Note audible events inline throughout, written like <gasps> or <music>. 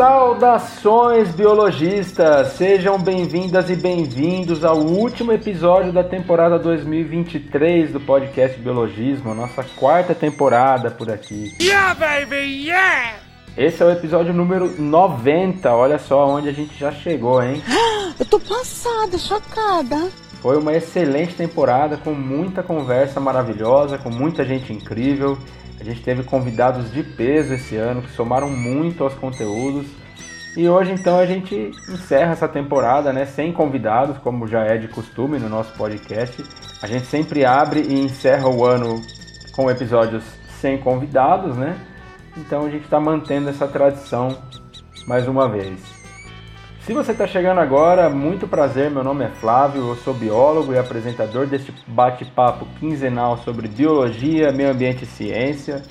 Saudações biologistas! Sejam bem-vindas e bem-vindos ao último episódio da temporada 2023 do podcast Biologismo, a nossa quarta temporada por aqui. Yeah, baby, yeah! Esse é o episódio número 90, olha só onde a gente já chegou, hein? <gasps> Eu tô passada, chocada. Foi uma excelente temporada com muita conversa maravilhosa, com muita gente incrível. A gente teve convidados de peso esse ano que somaram muito aos conteúdos. E hoje então a gente encerra essa temporada, né, sem convidados, como já é de costume no nosso podcast. A gente sempre abre e encerra o ano com episódios sem convidados, né? Então a gente está mantendo essa tradição mais uma vez. Se você está chegando agora, muito prazer, meu nome é Flávio, eu sou biólogo e apresentador deste bate-papo quinzenal sobre biologia, meio ambiente e ciência.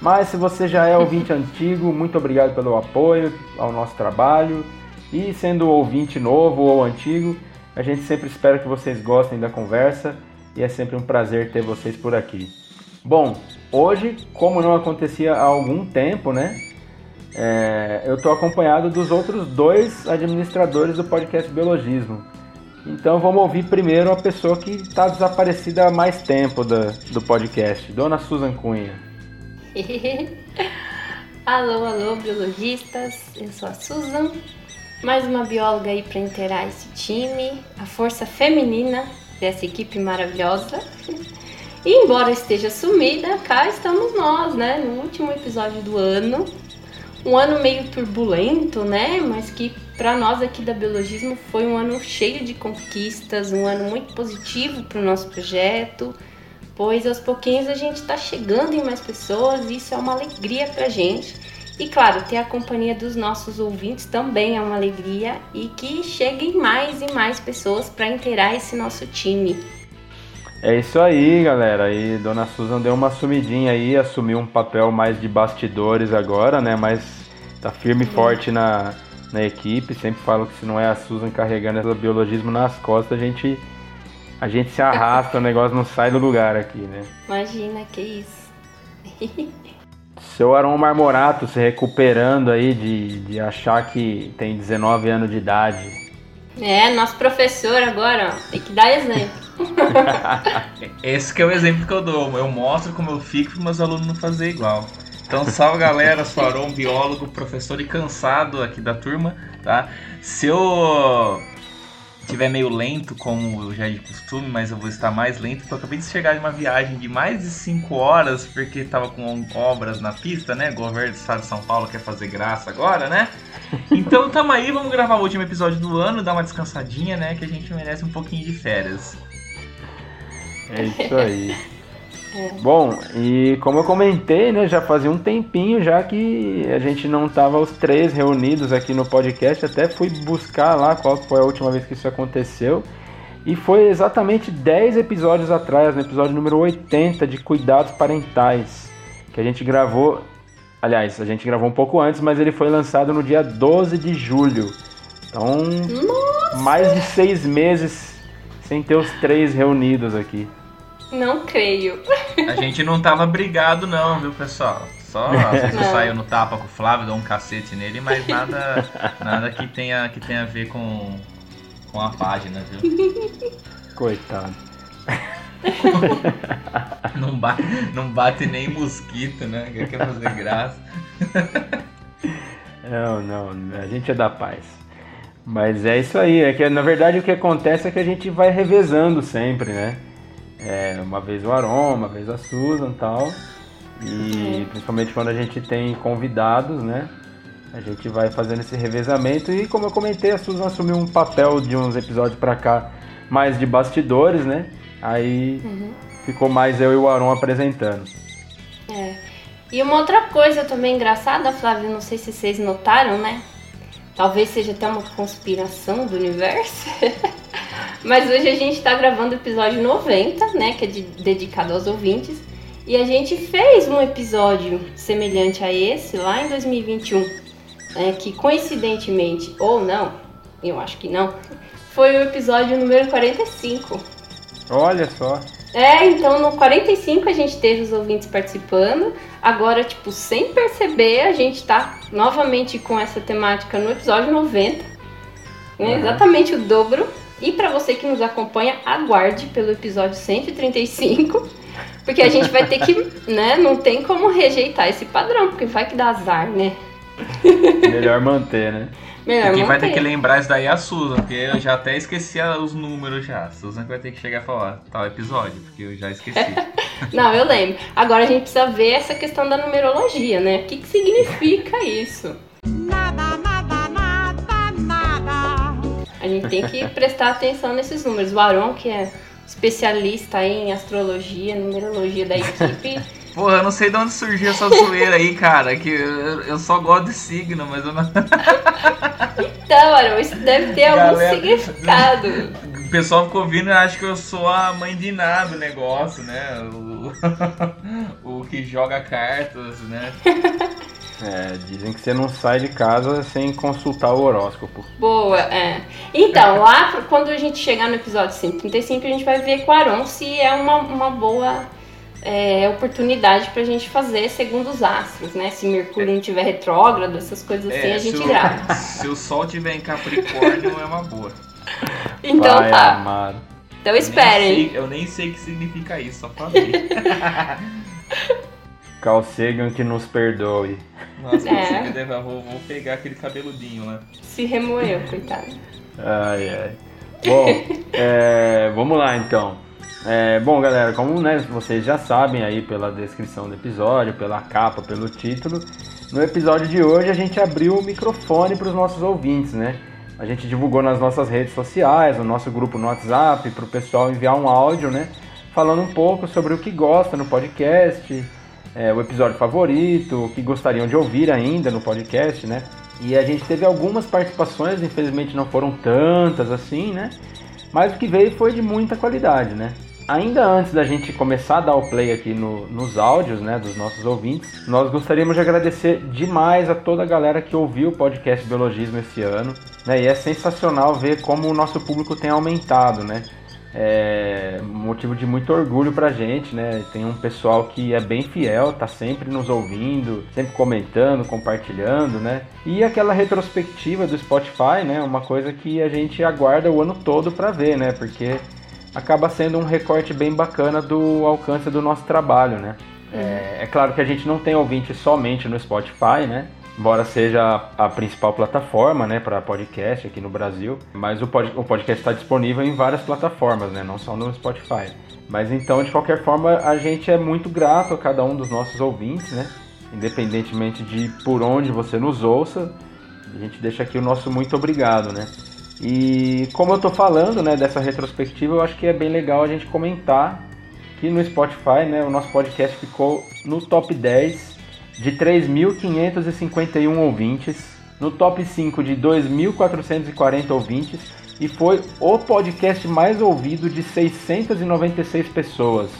Mas se você já é ouvinte <laughs> antigo, muito obrigado pelo apoio ao nosso trabalho. E sendo ouvinte novo ou antigo, a gente sempre espera que vocês gostem da conversa e é sempre um prazer ter vocês por aqui. Bom, hoje, como não acontecia há algum tempo, né? É, eu estou acompanhado dos outros dois administradores do podcast Biologismo. Então vamos ouvir primeiro a pessoa que está desaparecida há mais tempo do, do podcast, Dona Susan Cunha. <laughs> alô, alô, biologistas, eu sou a Susan, mais uma bióloga aí para inteirar esse time, a força feminina dessa equipe maravilhosa. E embora esteja sumida, cá estamos nós, né? No último episódio do ano, um ano meio turbulento, né? Mas que para nós aqui da Biologismo foi um ano cheio de conquistas, um ano muito positivo para o nosso projeto, pois aos pouquinhos a gente está chegando em mais pessoas e isso é uma alegria para gente. E claro, ter a companhia dos nossos ouvintes também é uma alegria e que cheguem mais e mais pessoas para inteirar esse nosso time. É isso aí, galera. E Dona Susan deu uma sumidinha aí, assumiu um papel mais de bastidores agora, né? Mas tá firme e forte na, na equipe. Sempre falo que se não é a Susan carregando esse biologismo nas costas, a gente, a gente se arrasta, o negócio não sai do lugar aqui, né? Imagina, que isso. <laughs> Seu Aron Marmorato se recuperando aí de, de achar que tem 19 anos de idade. É, nosso professor agora, ó, tem que dar exemplo. <laughs> Esse que é o exemplo que eu dou. Eu mostro como eu fico para meus alunos não fazer igual. Então, salve galera, sou Aron, biólogo, professor e cansado aqui da turma, tá? Se eu tiver meio lento, como já é de costume, mas eu vou estar mais lento, porque eu acabei de chegar de uma viagem de mais de 5 horas, porque tava com obras na pista, né? O governo do estado de São Paulo quer fazer graça agora, né? <laughs> Então tamo aí, vamos gravar o último episódio do ano, dar uma descansadinha, né? Que a gente merece um pouquinho de férias. É isso aí. Bom, e como eu comentei, né, já fazia um tempinho já que a gente não tava os três reunidos aqui no podcast, até fui buscar lá qual foi a última vez que isso aconteceu. E foi exatamente 10 episódios atrás, no episódio número 80 de Cuidados Parentais, que a gente gravou. Aliás, a gente gravou um pouco antes, mas ele foi lançado no dia 12 de julho. Então, Nossa. mais de seis meses sem ter os três reunidos aqui. Não creio. A gente não tava brigado não, viu, pessoal? Só <laughs> você saiu no tapa com o Flávio, deu um cacete nele, mas nada, nada que tenha que tenha a ver com, com a página, viu? Coitado. <laughs> não, bate, não bate nem mosquito, né? Quer fazer graça. <laughs> Não, não, a gente é da paz. Mas é isso aí, é que na verdade o que acontece é que a gente vai revezando sempre, né? É, uma vez o Aron, uma vez a Susan e tal. E principalmente quando a gente tem convidados, né? A gente vai fazendo esse revezamento e como eu comentei, a Susan assumiu um papel de uns episódios para cá mais de bastidores, né? Aí uhum. ficou mais eu e o Aron apresentando. É. E uma outra coisa também engraçada, Flávio, não sei se vocês notaram, né? Talvez seja até uma conspiração do universo. <laughs> Mas hoje a gente está gravando o episódio 90, né? Que é de, dedicado aos ouvintes. E a gente fez um episódio semelhante a esse lá em 2021. Né, que coincidentemente, ou não, eu acho que não, foi o episódio número 45. Olha só. É, então no 45 a gente teve os ouvintes participando. Agora, tipo, sem perceber, a gente tá novamente com essa temática no episódio 90. Né? Uhum. Exatamente o dobro. E pra você que nos acompanha, aguarde pelo episódio 135. Porque a gente vai ter que, <laughs> né? Não tem como rejeitar esse padrão, porque vai que dá azar, né? Melhor manter, né? Melhor E quem vai ter manter. que lembrar isso daí é a Susan, porque eu já até esqueci os números já. A Susan que vai ter que chegar e falar tal episódio, porque eu já esqueci. <laughs> Não, eu lembro. Agora a gente precisa ver essa questão da numerologia, né? O que, que significa isso? Nada, nada, nada, nada. A gente tem que prestar atenção nesses números. O Aron, que é especialista aí em astrologia, numerologia da equipe, <laughs> Porra, eu não sei de onde surgiu essa zoeira aí, cara. Que eu, eu só gosto de signo, mas eu não. Então, Aron, isso deve ter algum Galera- significado. O pessoal ficou ouvindo e acha que eu sou a mãe de nada do negócio, né? O, <laughs> o que joga cartas, né? É, dizem que você não sai de casa sem consultar o horóscopo. Boa, é. Então, lá quando a gente chegar no episódio 135, a gente vai ver com o Aron se é uma, uma boa é, oportunidade pra gente fazer segundo os astros, né? Se Mercúrio não tiver retrógrado, essas coisas assim, a É, se gente grava. <laughs> Se o sol tiver em Capricórnio, é uma boa. Então Pai tá. amado. Então esperem. Eu nem sei o que significa isso, só pra ver. <laughs> Carl Sagan que nos perdoe. Nossa, É. você deve, vou, vou pegar aquele cabeludinho lá. Se remoeu, coitado. Ai, ai. Bom, <laughs> é, vamos lá então. É, bom, galera, como né, vocês já sabem aí pela descrição do episódio, pela capa, pelo título, no episódio de hoje a gente abriu o microfone para os nossos ouvintes, né? A gente divulgou nas nossas redes sociais, no nosso grupo no WhatsApp, para o pessoal enviar um áudio, né? Falando um pouco sobre o que gosta no podcast, é, o episódio favorito, o que gostariam de ouvir ainda no podcast, né? E a gente teve algumas participações, infelizmente não foram tantas assim, né? Mas o que veio foi de muita qualidade, né? Ainda antes da gente começar a dar o play aqui no- nos áudios, né, dos nossos ouvintes, nós gostaríamos de agradecer demais a toda a galera que ouviu o podcast Biologismo esse ano, né? E é sensacional ver como o nosso público tem aumentado, né? É motivo de muito orgulho pra gente, né? Tem um pessoal que é bem fiel, tá sempre nos ouvindo, sempre comentando, compartilhando, né? E aquela retrospectiva do Spotify, né? Uma coisa que a gente aguarda o ano todo pra ver, né? Porque acaba sendo um recorte bem bacana do alcance do nosso trabalho, né? É, é claro que a gente não tem ouvinte somente no Spotify, né? Embora seja a principal plataforma, né, para podcast aqui no Brasil, mas o, pod- o podcast está disponível em várias plataformas, né, não só no Spotify. Mas então, de qualquer forma, a gente é muito grato a cada um dos nossos ouvintes, né? Independentemente de por onde você nos ouça, a gente deixa aqui o nosso muito obrigado, né? E como eu tô falando, né, dessa retrospectiva, eu acho que é bem legal a gente comentar que no Spotify, né, o nosso podcast ficou no top 10 de 3.551 ouvintes, no top 5 de 2.440 ouvintes e foi o podcast mais ouvido de 696 pessoas.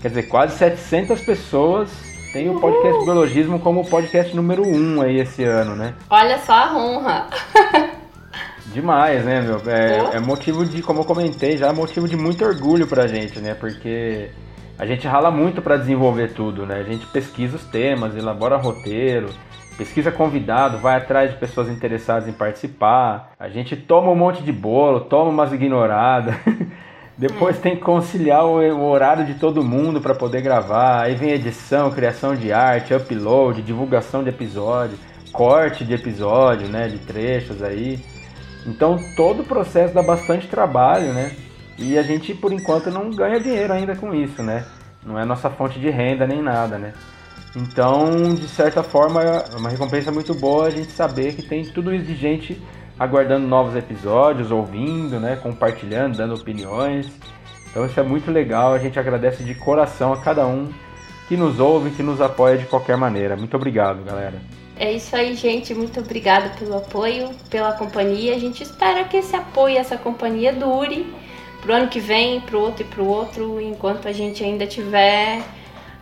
Quer dizer, quase 700 pessoas têm o podcast Biologismo como o podcast número 1 aí esse ano, né? Olha só a honra. <laughs> Demais, né, meu? É, é motivo de, como eu comentei, já é motivo de muito orgulho pra gente, né? Porque a gente rala muito pra desenvolver tudo, né? A gente pesquisa os temas, elabora roteiro, pesquisa convidado, vai atrás de pessoas interessadas em participar. A gente toma um monte de bolo, toma umas ignoradas. <laughs> Depois tem que conciliar o horário de todo mundo pra poder gravar. Aí vem edição, criação de arte, upload, divulgação de episódio, corte de episódio, né? De trechos aí. Então todo o processo dá bastante trabalho, né? E a gente por enquanto não ganha dinheiro ainda com isso, né? Não é nossa fonte de renda nem nada, né? Então, de certa forma, é uma recompensa muito boa a gente saber que tem tudo isso de gente aguardando novos episódios, ouvindo, né? Compartilhando, dando opiniões. Então isso é muito legal, a gente agradece de coração a cada um que nos ouve, que nos apoia de qualquer maneira. Muito obrigado, galera. É isso aí, gente. Muito obrigada pelo apoio, pela companhia. A gente espera que esse apoio, essa companhia dure pro ano que vem, pro outro e pro outro, enquanto a gente ainda tiver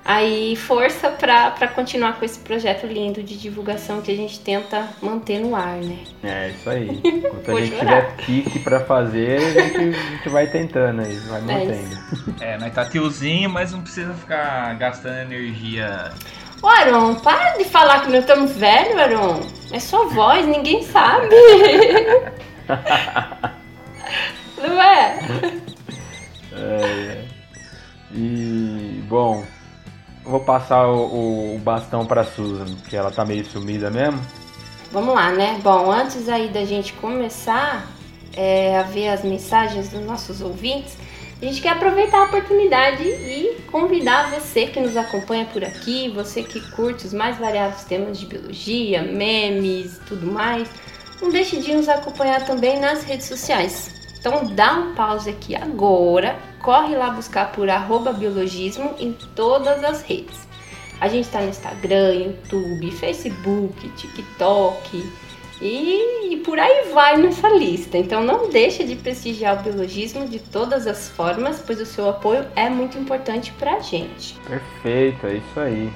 Aí, força pra, pra continuar com esse projeto lindo de divulgação que a gente tenta manter no ar, né? É isso aí. <laughs> Enquanto a Vou gente chorar. tiver pique pra fazer, a gente, a gente vai tentando aí, vai É mantendo. É, nós tá tiozinho, mas não precisa ficar gastando energia. Ô, Aron, para de falar que nós estamos velhos, Aron. É só voz, ninguém sabe. <laughs> Não é? É, E, bom, vou passar o, o bastão pra Susan, porque ela tá meio sumida mesmo. Vamos lá, né? Bom, antes aí da gente começar é, a ver as mensagens dos nossos ouvintes, a gente quer aproveitar a oportunidade e convidar você que nos acompanha por aqui, você que curte os mais variados temas de biologia, memes e tudo mais, não deixe de nos acompanhar também nas redes sociais. Então dá um pause aqui agora, corre lá buscar por biologismo em todas as redes. A gente está no Instagram, YouTube, Facebook, TikTok e, e por aí vai nessa lista. Então não deixa de prestigiar o biologismo de todas as formas, pois o seu apoio é muito importante pra gente. Perfeito, é isso aí.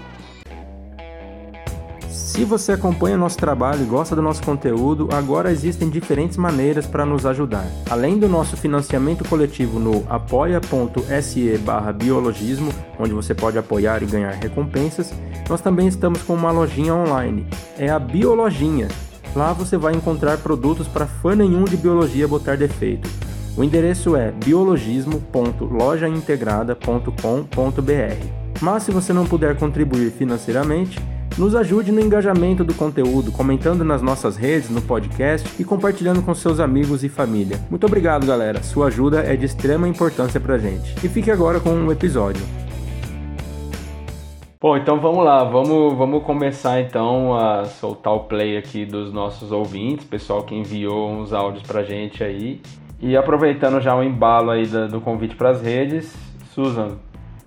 Se você acompanha nosso trabalho e gosta do nosso conteúdo, agora existem diferentes maneiras para nos ajudar. Além do nosso financiamento coletivo no apoia.se biologismo, onde você pode apoiar e ganhar recompensas, nós também estamos com uma lojinha online. É a Biolojinha. Lá você vai encontrar produtos para fã nenhum de biologia botar defeito. O endereço é biologismo.lojaintegrada.com.br. Mas se você não puder contribuir financeiramente, nos ajude no engajamento do conteúdo, comentando nas nossas redes, no podcast e compartilhando com seus amigos e família. Muito obrigado, galera. Sua ajuda é de extrema importância pra gente. E fique agora com o episódio. Bom, então vamos lá, vamos, vamos começar então a soltar o play aqui dos nossos ouvintes, pessoal que enviou uns áudios pra gente aí. E aproveitando já o embalo aí da- do, convite pras redes, Susan,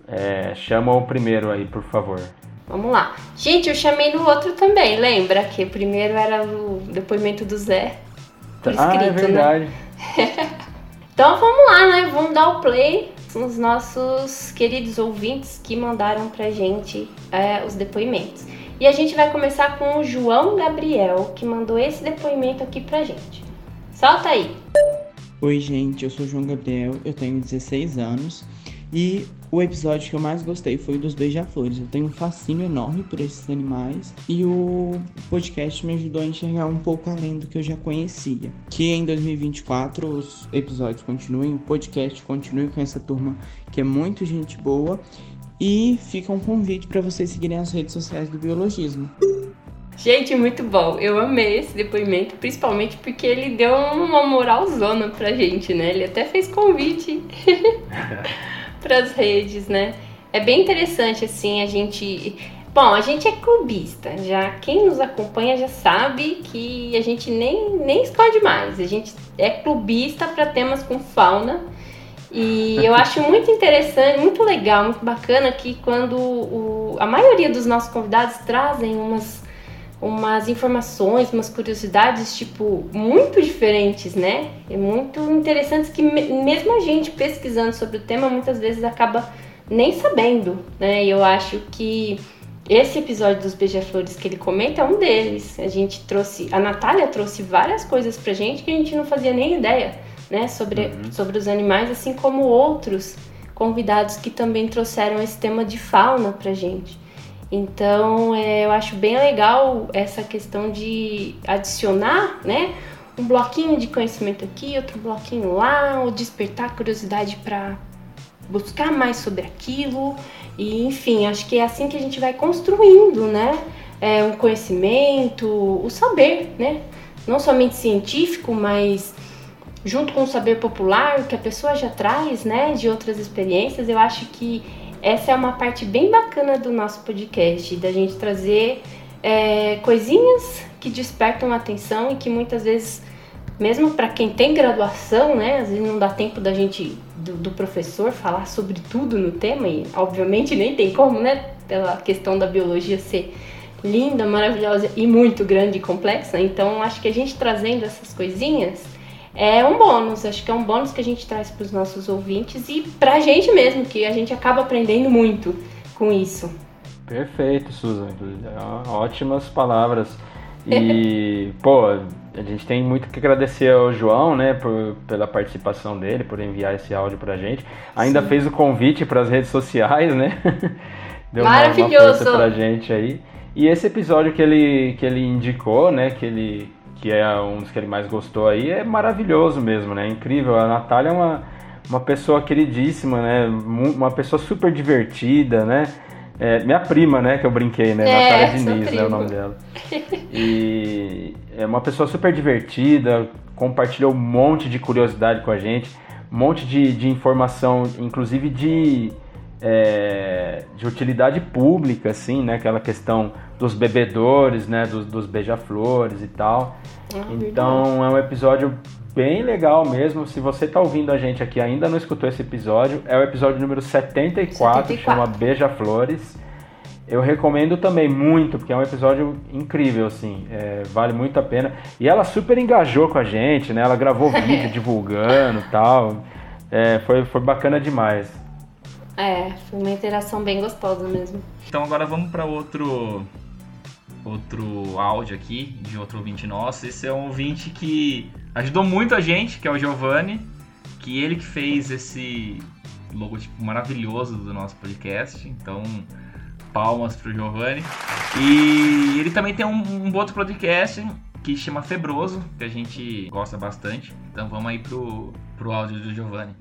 é, chama o primeiro aí, por favor. Vamos lá. Gente, eu chamei no outro também, lembra? Que primeiro era o depoimento do Zé. Por ah, é escrito, né? verdade. <laughs> Então vamos lá, né? Vamos dar o play nos nossos queridos ouvintes que mandaram pra gente é, os depoimentos. E a gente vai começar com o João Gabriel, que mandou esse depoimento aqui pra gente. Solta aí! Oi, gente, eu sou o João Gabriel, eu tenho 16 anos e o episódio que eu mais gostei foi o dos beija-flores. Eu tenho um fascínio enorme por esses animais e o podcast me ajudou a enxergar um pouco além do que eu já conhecia. Que em 2024 os episódios continuem, o podcast continue com essa turma que é muito gente boa e fica um convite para vocês seguirem as redes sociais do biologismo. Gente, muito bom. Eu amei esse depoimento, principalmente porque ele deu uma moralzona pra gente, né? Ele até fez convite <laughs> pras redes, né? É bem interessante, assim, a gente. Bom, a gente é clubista, já quem nos acompanha já sabe que a gente nem, nem esconde mais. A gente é clubista para temas com fauna. E <laughs> eu acho muito interessante, muito legal, muito bacana que quando o- a maioria dos nossos convidados trazem umas umas informações, umas curiosidades, tipo, muito diferentes, né? E muito interessantes que me- mesmo a gente pesquisando sobre o tema, muitas vezes acaba nem sabendo, né? E eu acho que esse episódio dos beija-flores que ele comenta é um deles. A gente trouxe, a Natália trouxe várias coisas pra gente que a gente não fazia nem ideia, né? Sobre, sobre os animais, assim como outros convidados que também trouxeram esse tema de fauna pra gente. Então, é, eu acho bem legal essa questão de adicionar, né? Um bloquinho de conhecimento aqui, outro bloquinho lá, ou despertar curiosidade para buscar mais sobre aquilo. E, enfim, acho que é assim que a gente vai construindo, né? É, um conhecimento, o saber, né? Não somente científico, mas junto com o saber popular, o que a pessoa já traz, né? De outras experiências, eu acho que essa é uma parte bem bacana do nosso podcast, da gente trazer é, coisinhas que despertam atenção e que muitas vezes, mesmo para quem tem graduação, né, às vezes não dá tempo da gente, do, do professor, falar sobre tudo no tema, e obviamente nem tem como, né, pela questão da biologia ser linda, maravilhosa e muito grande e complexa. Então, acho que a gente trazendo essas coisinhas é um bônus. Acho que é um bônus que a gente traz para os nossos ouvintes e para a gente mesmo, que a gente acaba aprendendo muito com isso. Perfeito, Susan. Ótimas palavras. E, <laughs> pô, a gente tem muito que agradecer ao João, né, por, pela participação dele, por enviar esse áudio pra gente. Ainda fez o convite para as redes sociais, né? <laughs> Deu uma- uma Maravilhoso. força pra gente aí. E esse episódio que ele, que ele indicou, né, que ele que é um dos que ele mais gostou aí, é maravilhoso mesmo, né? Incrível. A Natália é uma, uma pessoa queridíssima, né? Uma pessoa super divertida, né? É, minha prima, né, que eu brinquei, né? É, Natália Diniz, né, o nome dela. <laughs> E é uma pessoa super divertida, compartilhou um monte de curiosidade com a gente, um monte de, de informação, inclusive de, é, de utilidade pública, assim, né? Aquela questão dos bebedores, né? Dos, dos beija-flores e tal. Ah, Então é um episódio bem legal mesmo. Se você tá ouvindo a gente aqui e ainda não escutou esse episódio, é o episódio número 74, 74. chama Beija-Flores. Eu recomendo também muito, porque é um episódio incrível, assim, é, vale muito a pena. E ela super engajou com a gente, né? Ela gravou <laughs> vídeo divulgando e tal. É, foi, foi bacana demais. É, foi uma interação bem gostosa mesmo. Então agora vamos para outro outro áudio aqui de outro ouvinte nosso. Esse é um ouvinte que ajudou muito a gente, que é o Giovanni, que ele que fez esse logotipo maravilhoso do nosso podcast. Então, palmas pro Giovanni. E ele também tem um, um outro podcast que chama Febroso, que a gente gosta bastante. Então vamos aí pro, pro áudio do Giovanni.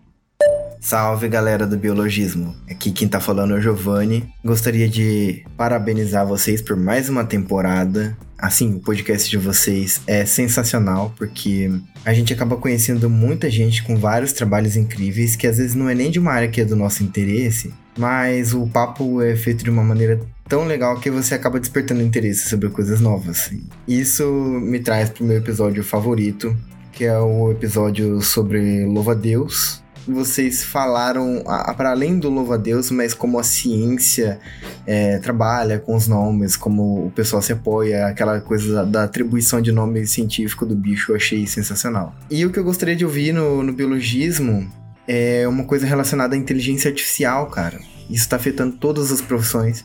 Salve galera do Biologismo, aqui quem tá falando é o Giovanni. Gostaria de parabenizar vocês por mais uma temporada. Assim, o podcast de vocês é sensacional porque a gente acaba conhecendo muita gente com vários trabalhos incríveis que às vezes não é nem de uma área que é do nosso interesse, mas o papo é feito de uma maneira tão legal que você acaba despertando interesse sobre coisas novas. Isso me traz pro meu episódio favorito, que é o episódio sobre louva-a-Deus vocês falaram para além do louva a Deus, mas como a ciência é, trabalha com os nomes, como o pessoal se apoia, aquela coisa da, da atribuição de nome científico do bicho, eu achei sensacional. E o que eu gostaria de ouvir no, no biologismo é uma coisa relacionada à inteligência artificial, cara. Isso está afetando todas as profissões.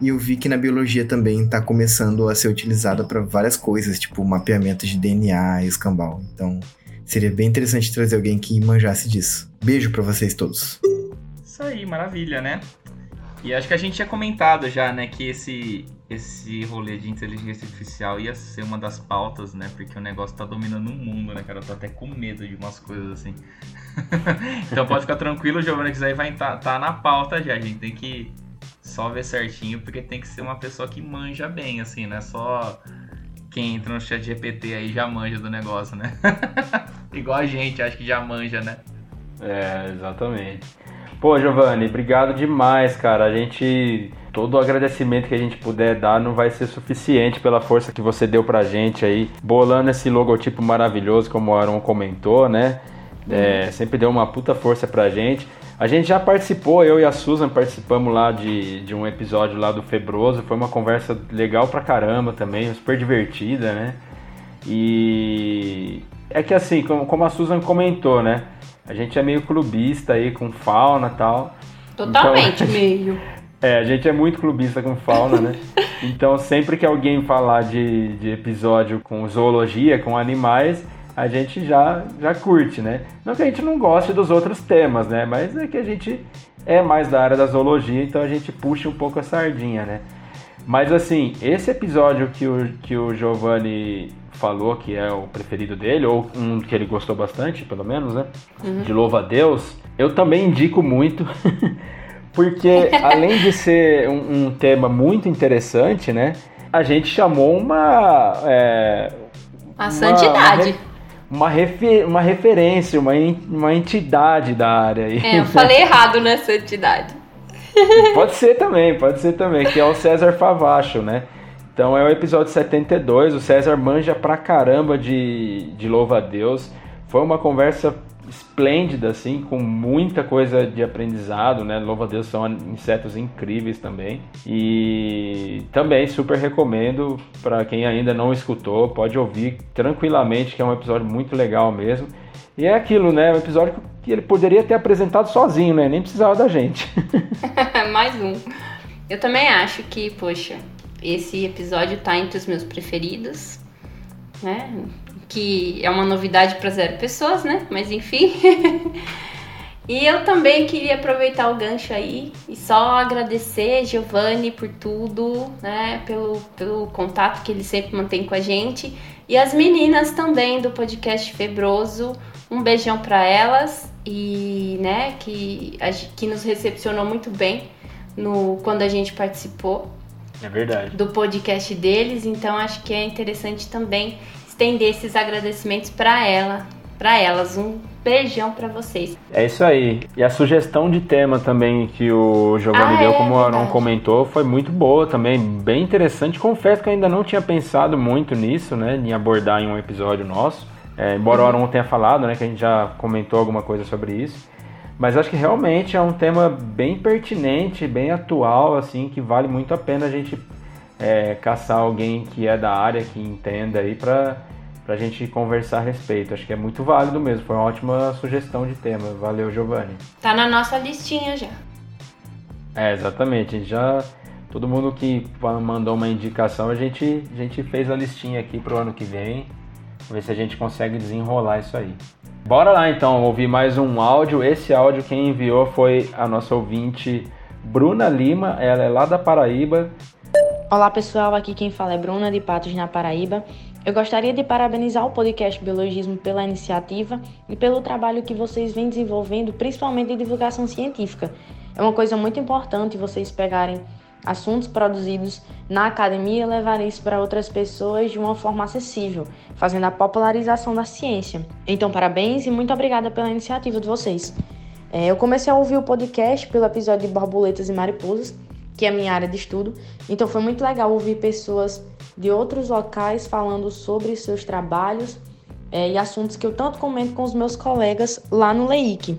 E eu vi que na biologia também está começando a ser utilizada para várias coisas, tipo mapeamento de DNA e escambau. Então, Seria bem interessante trazer alguém que manjasse disso. Beijo pra vocês todos. Isso aí, maravilha, né? E acho que a gente tinha comentado já, né, que esse, esse rolê de inteligência artificial ia ser uma das pautas, né? Porque o negócio tá dominando o mundo, né, cara? Eu tô até com medo de umas coisas assim. <laughs> então pode ficar tranquilo, Giovanna, que isso aí vai tá, tá na pauta já. A gente tem que só ver certinho, porque tem que ser uma pessoa que manja bem, assim, né? Só quem entra no chat GPT aí já manja do negócio, né? <laughs> Igual a gente, acho que já manja, né? É, exatamente. Pô, Giovanni, obrigado demais, cara. A gente. Todo o agradecimento que a gente puder dar não vai ser suficiente pela força que você deu pra gente aí, bolando esse logotipo maravilhoso, como o Aaron comentou, né? É, sempre deu uma puta força pra gente. A gente já participou, eu e a Susan participamos lá de, de um episódio lá do Febroso. Foi uma conversa legal pra caramba também, super divertida, né? E é que assim, como, como a Susan comentou, né? A gente é meio clubista aí com fauna e tal. Totalmente Então- <laughs> meio. É, a gente é muito clubista com fauna, né? <laughs> Então sempre que alguém falar de, de episódio com zoologia, com animais, a gente já, já curte, né? Não que a gente não goste dos outros temas, né? Mas é que a gente é mais da área da zoologia, então a gente puxa um pouco a sardinha, né? Mas assim, esse episódio que o, que o Giovanni falou que é o preferido dele, ou um que ele gostou bastante, pelo menos, né? De Louva a Deus, eu também indico muito. <laughs> Porque <laughs> além de ser um, um tema muito interessante, né? A gente chamou uma. é, A uma- santidade. Uma, refe- uma referência, uma, uma entidade da área aí. É, eu falei errado na santidade. <laughs> Pode ser também, pode ser também, que é o César Favacho, né? Então é o episódio 72, o César manja pra caramba de, de Louva a Deus. Foi uma conversa esplêndida, assim, com muita coisa de aprendizado, né? Louva a Deus são insetos incríveis também. E também super recomendo para quem ainda não escutou, pode ouvir tranquilamente, que é um episódio muito legal mesmo. E é aquilo, né? Um episódio que ele poderia ter apresentado sozinho, né? Nem precisava da gente. <laughs> Mais um. Eu também acho que, poxa, esse episódio tá entre os meus preferidos, né? Que é uma novidade para zero pessoas, né? Mas enfim. <laughs> e eu também queria aproveitar o gancho aí e só agradecer Giovanni por tudo, né? Pelo, pelo contato que ele sempre mantém com a gente. E as meninas também do podcast Febroso. Um beijão para elas e, né, que, que nos recepcionou muito bem no quando a gente participou É verdade. do podcast deles, então acho que é interessante também estender esses agradecimentos para ela, para elas. Um beijão para vocês. É isso aí. E a sugestão de tema também que o Giovanni Ah, deu, é, como o Aron comentou, foi muito boa também, bem interessante. Confesso que eu ainda não tinha pensado muito nisso, né, em abordar em um episódio nosso. É, embora Uhum. o Aron tenha falado, né, que a gente já comentou alguma coisa sobre isso. Mas acho que realmente é um tema bem pertinente, bem atual, assim, que vale muito a pena a gente é, caçar alguém que é da área, que entenda aí, pra, pra gente conversar a respeito. Acho que é muito válido mesmo, foi uma ótima sugestão de tema. Valeu, Giovanni. Tá na nossa listinha já. É, exatamente. A gente já. Todo mundo que mandou uma indicação, a gente, a gente fez a listinha aqui pro ano que vem. Ver se a gente consegue desenrolar isso aí. Bora lá então, ouvir mais um áudio. Esse áudio quem enviou foi a nossa ouvinte Bruna Lima, ela é lá da Paraíba. Olá pessoal, aqui quem fala é Bruna de Patos na Paraíba. Eu gostaria de parabenizar o podcast Biologismo pela iniciativa e pelo trabalho que vocês vêm desenvolvendo, principalmente de divulgação científica. É uma coisa muito importante vocês pegarem assuntos produzidos na academia e levarem isso para outras pessoas de uma forma acessível, fazendo a popularização da ciência. Então, parabéns e muito obrigada pela iniciativa de vocês. É, eu comecei a ouvir o podcast pelo episódio de borboletas e mariposas, que é a minha área de estudo. Então foi muito legal ouvir pessoas de outros locais falando sobre seus trabalhos é, e assuntos que eu tanto comento com os meus colegas lá no LEIC,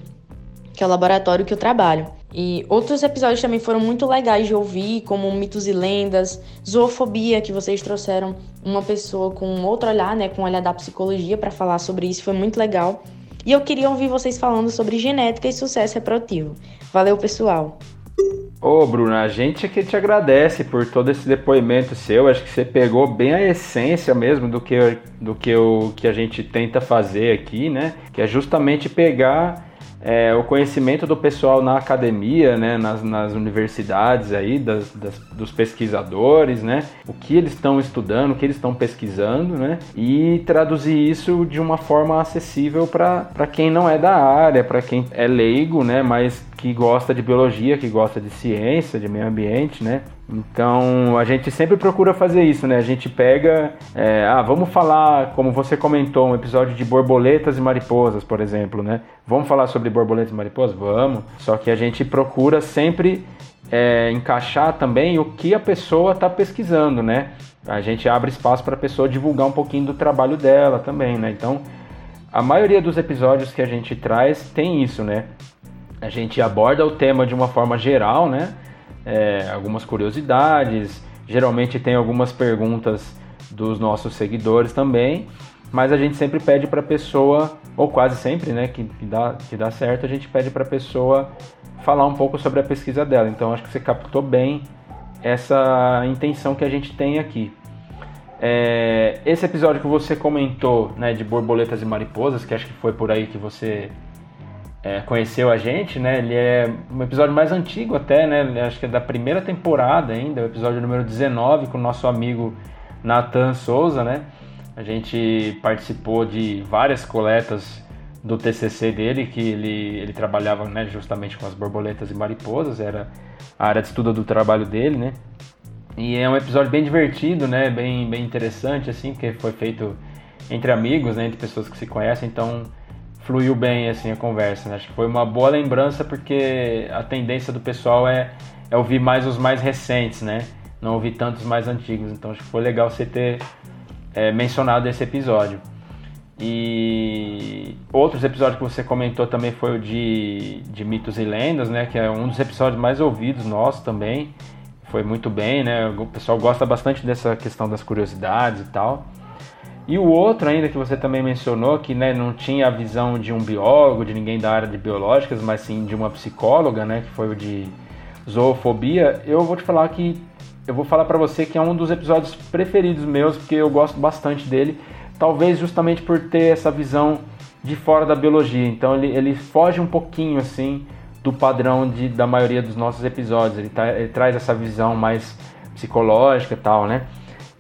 que é o laboratório que eu trabalho. E outros episódios também foram muito legais de ouvir, como mitos e lendas, zoofobia, que vocês trouxeram uma pessoa com outro olhar, né, com o olhar da psicologia para falar sobre isso, foi muito legal. E eu queria ouvir vocês falando sobre genética e sucesso reprodutivo. Valeu, pessoal! Ô, Bruna, a gente é que te agradece por todo esse depoimento seu. Acho que você pegou bem a essência mesmo do que, do que, o, que a gente tenta fazer aqui, né? Que é justamente pegar é, o conhecimento do pessoal na academia, né? Nas, nas universidades aí, das, das, dos pesquisadores, né? O que eles estão estudando, o que eles estão pesquisando, né? E traduzir isso de uma forma acessível para quem não é da área, para quem é leigo, né? Mas que gosta de biologia, que gosta de ciência, de meio ambiente, né? Então a gente sempre procura fazer isso, né? A gente pega, é, ah, vamos falar, como você comentou, um episódio de borboletas e mariposas, por exemplo, né? Vamos falar sobre borboletas e mariposas? Vamos. Só que a gente procura sempre é, encaixar também o que a pessoa está pesquisando, né? A gente abre espaço para a pessoa divulgar um pouquinho do trabalho dela também, né? Então a maioria dos episódios que a gente traz tem isso, né? A gente aborda o tema de uma forma geral, né? É, algumas curiosidades, geralmente tem algumas perguntas dos nossos seguidores também, mas a gente sempre pede para a pessoa, ou quase sempre, né, que, que, dá, que dá certo, a gente pede para a pessoa falar um pouco sobre a pesquisa dela. Então acho que você captou bem essa intenção que a gente tem aqui. É, esse episódio que você comentou, né, de borboletas e mariposas, que acho que foi por aí que você é, conheceu a gente, né? Ele é um episódio mais antigo até, né? Acho que é da primeira temporada ainda, o episódio número 19 com o nosso amigo Nathan Souza, né? A gente participou de várias coletas do TCC dele, que ele, ele trabalhava né, justamente com as borboletas e mariposas, era a área de estudo do trabalho dele, né? E é um episódio bem divertido, né? Bem, bem interessante, assim, porque foi feito entre amigos, né? Entre pessoas que se conhecem, então fluiu bem assim a conversa. Né? Acho que foi uma boa lembrança porque a tendência do pessoal é, é ouvir mais os mais recentes, né? Não ouvir tantos mais antigos. Então acho que foi legal você ter é, mencionado esse episódio. E outros episódios que você comentou também foi o de, de mitos e lendas, né? Que é um dos episódios mais ouvidos nossos também. Foi muito bem, né? O pessoal gosta bastante dessa questão das curiosidades e tal. E o outro ainda que você também mencionou, que né, não tinha a visão de um biólogo, de ninguém da área de biológicas, mas sim de uma psicóloga, né, que foi o de zoofobia, eu vou te falar que eu vou falar para você que é um dos episódios preferidos meus, porque eu gosto bastante dele, talvez justamente por ter essa visão de fora da biologia. Então ele, ele foge um pouquinho assim do padrão de, da maioria dos nossos episódios. Ele, tá, ele traz essa visão mais psicológica tal, né?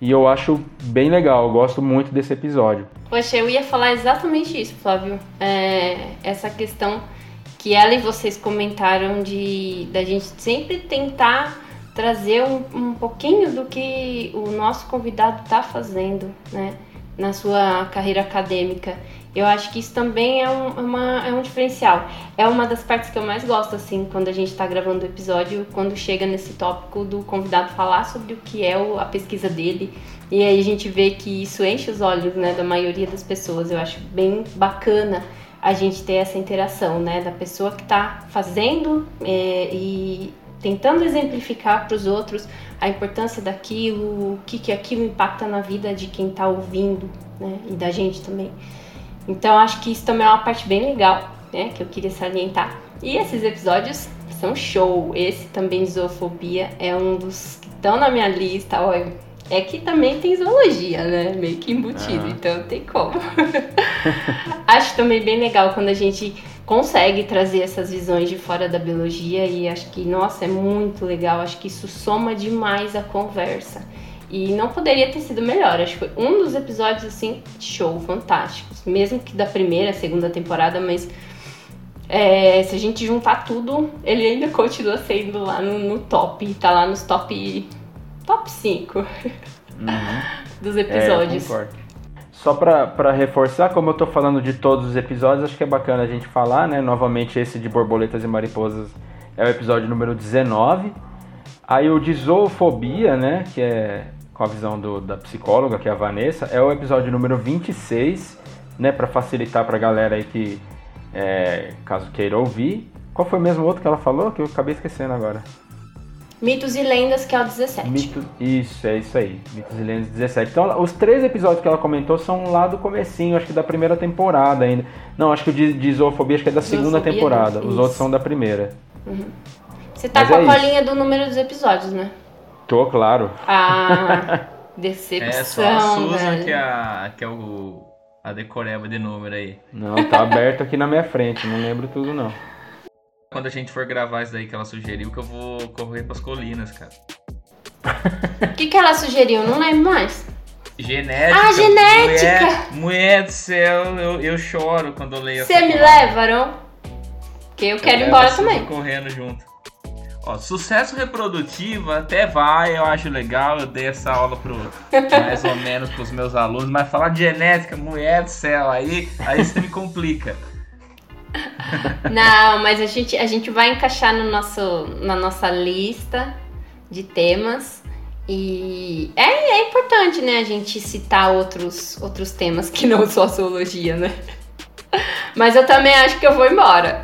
E eu acho bem legal, eu gosto muito desse episódio. Poxa, eu ia falar exatamente isso, Flávio. É, essa questão que ela e vocês comentaram de da gente sempre tentar trazer um, um pouquinho do que o nosso convidado está fazendo, né, na sua carreira acadêmica. Eu acho que isso também é um, uma, é um diferencial. É uma das partes que eu mais gosto, assim, quando a gente está gravando o episódio, quando chega nesse tópico do convidado falar sobre o que é o, a pesquisa dele. E aí a gente vê que isso enche os olhos, né, da maioria das pessoas. Eu acho bem bacana a gente ter essa interação, né, da pessoa que está fazendo é, e tentando exemplificar para os outros a importância daquilo, o que, que aquilo impacta na vida de quem está ouvindo, né, e da gente também. Então acho que isso também é uma parte bem legal, né, que eu queria salientar. E esses episódios são show. Esse também de zoofobia é um dos que estão na minha lista. Olha, é que também tem zoologia, né? Meio que embutido, Ah. então tem como. <laughs> acho também bem legal quando a gente consegue trazer essas visões de fora da biologia e acho que, nossa, é muito legal. Acho que isso soma demais a conversa. E não poderia ter sido melhor. Acho que foi um dos episódios, assim, show, fantásticos. Mesmo que da primeira, segunda temporada, mas é, se a gente juntar tudo, ele ainda continua sendo lá no, no top. Tá lá nos top. Top 5 <laughs> dos É, eu episódios. concordo. Só pra reforçar, como eu tô falando de todos os episódios, acho que é bacana a gente falar, né? Novamente, esse de Borboletas e Mariposas é o episódio número 19. Aí o de Zoofobia, né? Que é com a visão do- da psicóloga, que é a Vanessa, é o episódio número 26, né? Pra facilitar pra galera aí que, é, caso queira ouvir. Qual foi mesmo o outro que ela falou? Que eu acabei esquecendo agora. Mitos e lendas, que é o 17. Mito... Isso, é isso aí. Mitos e Lendas 17. Então, os três episódios que ela comentou são lá do comecinho, acho que da primeira temporada ainda. Não, acho que o de, de zoofobia acho que é da segunda Zoofobia, temporada. Os isso. outros são da primeira. Você tá Mas com é a isso. colinha do número dos episódios, né? Tô, claro. Ah, decepção, <laughs> É só a Susan velho. que é, a, que é o, a decoreba de número aí. Não, tá aberto aqui na minha frente, não lembro tudo não. Quando a gente for gravar isso daí que ela sugeriu, que eu vou correr pras colinas, cara. O que, que ela sugeriu? Não lembro mais. Genética. Ah, genética! Mulher, mulher do céu, eu, eu choro quando eu leio essa Você me palavra. leva, Arão? Que eu quero ir embora também. correndo junto. Ó, sucesso reprodutivo até vai, eu acho legal, eu dei essa aula pro, mais ou <laughs> menos pros meus alunos, mas falar de genética, mulher do céu, aí, aí você me complica. Não, mas a gente, a gente vai encaixar no nosso, na nossa lista de temas. E é, é importante, né, a gente citar outros, outros temas que não só a zoologia, né? Mas eu também acho que eu vou embora.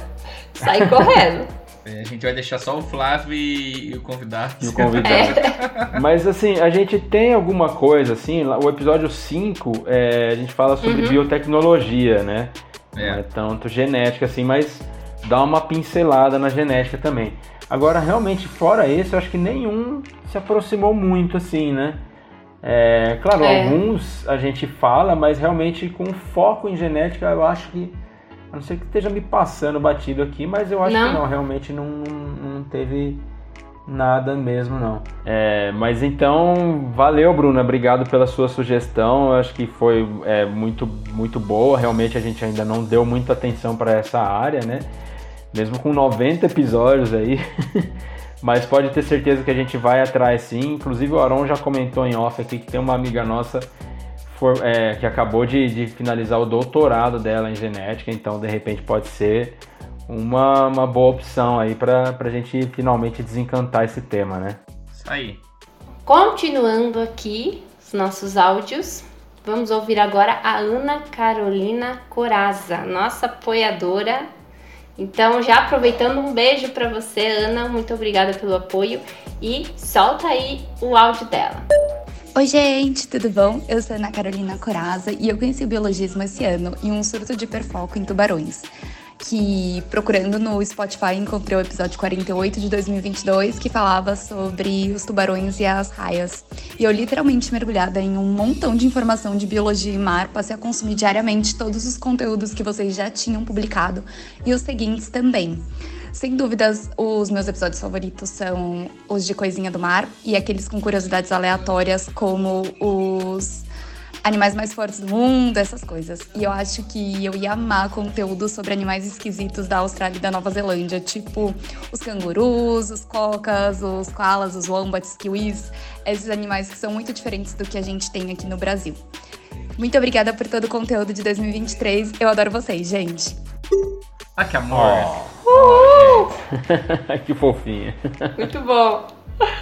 Sair correndo. É, A gente vai deixar só o Flávio e, e o convidado. E o convidado. É. <laughs> Mas assim, a gente tem alguma coisa, assim, lá- o episódio 5, é, a gente fala sobre Uhum. biotecnologia, né? Não é É. tanto genética assim, mas dá uma pincelada na genética também. Agora, realmente, fora esse, eu acho que nenhum se aproximou muito assim, né? É, claro, É. alguns a gente fala, mas realmente com foco em genética, eu acho que. A não ser que esteja me passando batido aqui, mas eu acho Não? que não, realmente não, não, não teve nada mesmo, não. É, mas então, valeu, Bruna, obrigado pela sua sugestão. Eu acho que foi é, muito, muito boa. Realmente a gente ainda não deu muita atenção para essa área, né? Mesmo com 90 episódios aí. <laughs> Mas pode ter certeza que a gente vai atrás sim. Inclusive o Aron já comentou em off aqui que tem uma amiga nossa for- é, que acabou de, de finalizar o doutorado dela em genética, então de repente pode ser uma, uma boa opção aí para a gente finalmente desencantar esse tema, né? Isso aí. Continuando aqui os nossos áudios, vamos ouvir agora a Ana Carolina Coraza, nossa apoiadora. Então, já aproveitando, um beijo para você, Ana. Muito obrigada pelo apoio e solta aí o áudio dela. Oi, gente, tudo bom? Eu sou Ana Carolina Coraza e eu conheci o biologismo esse ano em um surto de hiperfoco em tubarões. que procurando no Spotify encontrei o episódio 48 de 2022 que falava sobre os tubarões e as raias. E eu literalmente mergulhada em um montão de informação de biologia e mar, passei a consumir diariamente todos os conteúdos que vocês já tinham publicado e os seguintes também. Sem dúvidas, os meus episódios favoritos são os de Coisinha do Mar e aqueles com curiosidades aleatórias, como os animais mais fortes do mundo, essas coisas. E eu acho que eu ia amar conteúdo sobre animais esquisitos da Austrália e da Nova Zelândia, tipo os cangurus, os cocas, os koalas, os wombats, kiwis, esses animais que são muito diferentes do que a gente tem aqui no Brasil. Muito obrigada por todo o conteúdo de 2023. Eu adoro vocês, gente. Ah, que amor. <laughs> que fofinha. Muito bom.